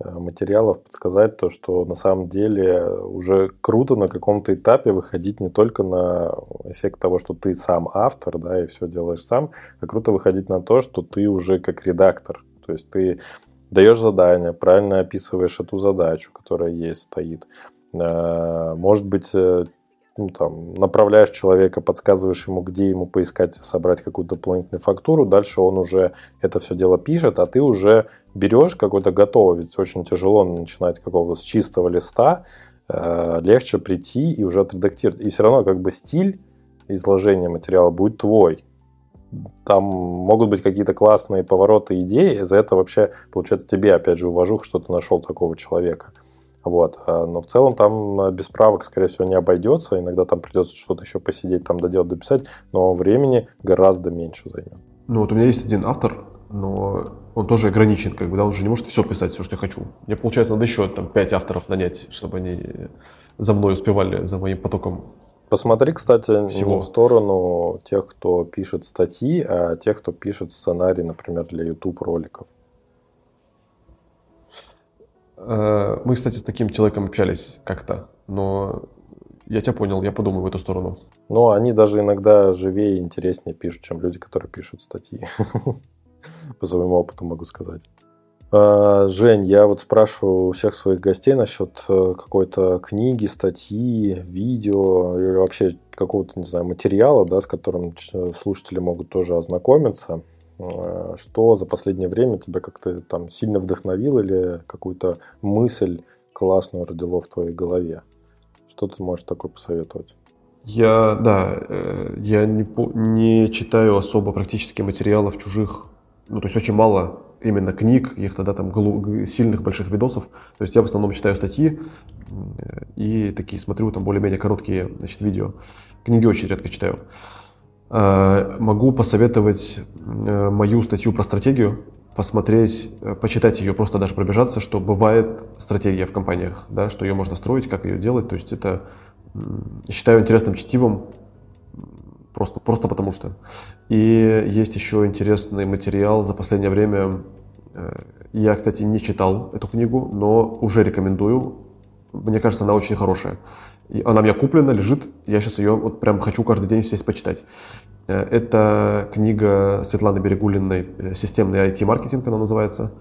э, материалов подсказать то, что на самом деле уже круто на каком-то этапе выходить не только на эффект того, что ты сам автор, да, и все делаешь сам, а круто выходить на то, что ты уже как редактор. То есть ты даешь задание, правильно описываешь эту задачу, которая есть, стоит. Э, может быть, э, ну, там, направляешь человека, подсказываешь ему, где ему поискать, собрать какую-то дополнительную фактуру, дальше он уже это все дело пишет, а ты уже берешь какой-то готовый, ведь очень тяжело начинать какого-то с чистого листа, э, легче прийти и уже отредактировать. И все равно как бы стиль изложения материала будет твой, там могут быть какие-то классные повороты идеи, за это вообще, получается, тебе, опять же, уважу, что ты нашел такого человека. Вот. А, но в целом там без правок, скорее всего, не обойдется. Иногда там придется что-то еще посидеть, там доделать, дописать, но времени гораздо меньше займет. Ну вот у меня есть один автор, но он тоже ограничен, как бы, да, он же не может все писать, все, что я хочу. Мне, получается, надо еще там пять авторов нанять, чтобы они за мной успевали, за моим потоком Посмотри, кстати, Всего. не в сторону тех, кто пишет статьи, а тех, кто пишет сценарий, например, для YouTube роликов. Э, мы, кстати, с таким человеком общались как-то, но я тебя понял, я подумаю в эту сторону. Ну, они даже иногда живее и интереснее пишут, чем люди, которые пишут статьи. По своему опыту могу сказать. А, Жень, я вот спрашиваю у всех своих гостей насчет э, какой-то книги, статьи, видео или вообще какого-то, не знаю, материала, да, с которым слушатели могут тоже ознакомиться. А, что за последнее время тебя как-то там сильно вдохновило или какую-то мысль классную родило в твоей голове? Что ты можешь такое посоветовать? Я, да, э, я не, не читаю особо практически материалов чужих, ну, то есть очень мало именно книг, каких-то да, там сильных больших видосов. То есть я в основном читаю статьи и такие смотрю там более-менее короткие значит, видео. Книги очень редко читаю. А, могу посоветовать э, мою статью про стратегию, посмотреть, э, почитать ее, просто даже пробежаться, что бывает стратегия в компаниях, да, что ее можно строить, как ее делать. То есть это считаю интересным чтивом, просто, просто потому что. И есть еще интересный материал за последнее время. Э, я, кстати, не читал эту книгу, но уже рекомендую. Мне кажется, она очень хорошая. Она у меня куплена, лежит. Я сейчас ее вот прям хочу каждый день сесть почитать. Э, это книга Светланы Берегулиной э, «Системный IT-маркетинг» она называется.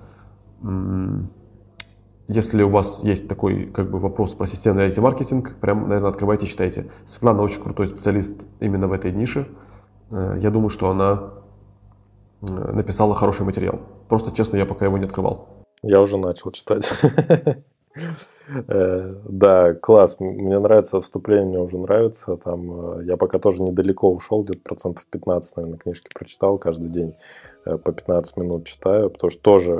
Если у вас есть такой как бы, вопрос про системный IT-маркетинг, прям, наверное, открывайте, читайте. Светлана очень крутой специалист именно в этой нише. Э, я думаю, что она написала хороший материал. Просто, честно, я пока его не открывал. Я уже начал читать. Э, да, класс. Мне нравится вступление, мне уже нравится. Там я пока тоже недалеко ушел, где-то процентов 15, наверное, книжки прочитал. Каждый день по 15 минут читаю, потому что тоже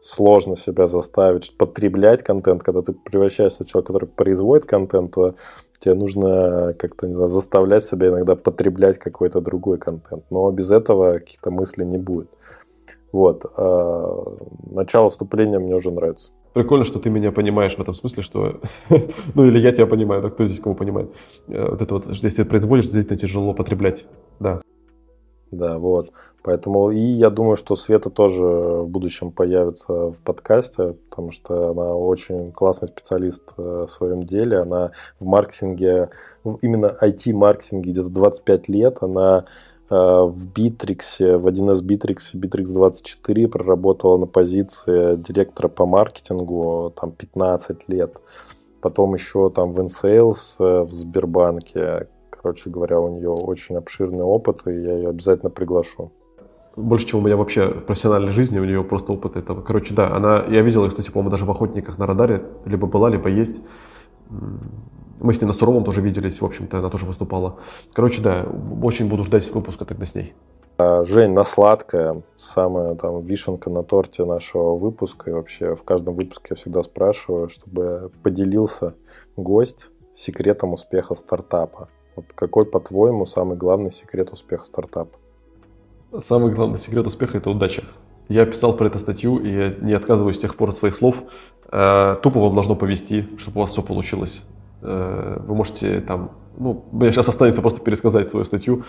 сложно себя заставить потреблять контент. Когда ты превращаешься в человека, который производит контент, то тебе нужно как-то, не знаю, заставлять себя иногда потреблять какой-то другой контент. Но без этого каких-то мыслей не будет. Вот. А начало вступления мне уже нравится. Прикольно, что ты меня понимаешь в этом смысле, что... ну, или я тебя понимаю, да, кто здесь кого понимает. Э, вот это вот, если ты производишь, действительно тяжело потреблять. Да. Да, вот. Поэтому и я думаю, что Света тоже в будущем появится в подкасте, потому что она очень классный специалист э, в своем деле. Она в маркетинге, именно IT-маркетинге где-то 25 лет. Она в Битриксе, в 1С Битриксе, Bitrix 24 проработала на позиции директора по маркетингу там 15 лет. Потом еще там в InSales э, в Сбербанке Короче говоря, у нее очень обширный опыт, и я ее обязательно приглашу. Больше, чем у меня вообще в профессиональной жизни, у нее просто опыт этого. Короче, да, она, я видел ее, кстати, по-моему, даже в «Охотниках на радаре», либо была, либо есть. Мы с ней на Суровом тоже виделись, в общем-то, она тоже выступала. Короче, да, очень буду ждать выпуска тогда с ней. А, Жень, на сладкое, самая там вишенка на торте нашего выпуска. И вообще в каждом выпуске я всегда спрашиваю, чтобы поделился гость секретом успеха стартапа. Вот какой, по-твоему, самый главный секрет успеха стартапа? Самый главный секрет успеха – это удача. Я писал про эту статью, и я не отказываюсь с тех пор от своих слов. Э, тупо вам должно повести, чтобы у вас все получилось. Э, вы можете там... Ну, мне сейчас останется просто пересказать свою статью.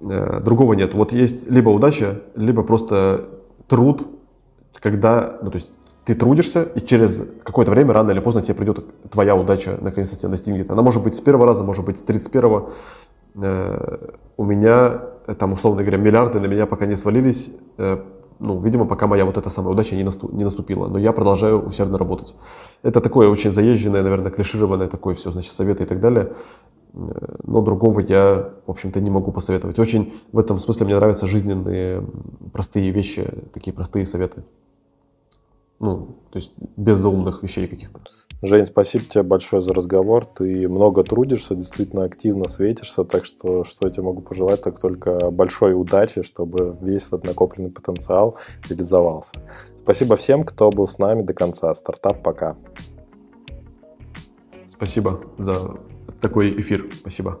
Э, другого нет. Вот есть либо удача, либо просто труд, когда... Ну, то есть ты трудишься, и через какое-то время, рано или поздно, тебе придет твоя удача, наконец-то тебя достигнет. Она может быть с первого раза, может быть с 31-го. Э, у меня, там, условно говоря, миллиарды на меня пока не свалились. Э, ну, видимо, пока моя вот эта самая удача не, не наступила. Но я продолжаю усердно работать. Это такое очень заезженное, наверное, клишированное такое все, значит, советы и так далее. Но другого я, в общем-то, не могу посоветовать. Очень в этом смысле мне нравятся жизненные простые вещи, такие простые советы. Ну, то есть без заумных вещей каких-то. Жень, спасибо тебе большое за разговор. Ты много трудишься, действительно активно светишься, так что что я тебе могу пожелать, так только большой удачи, чтобы весь этот накопленный потенциал реализовался. Спасибо всем, кто был с нами до конца. Стартап пока. Спасибо за такой эфир. Спасибо.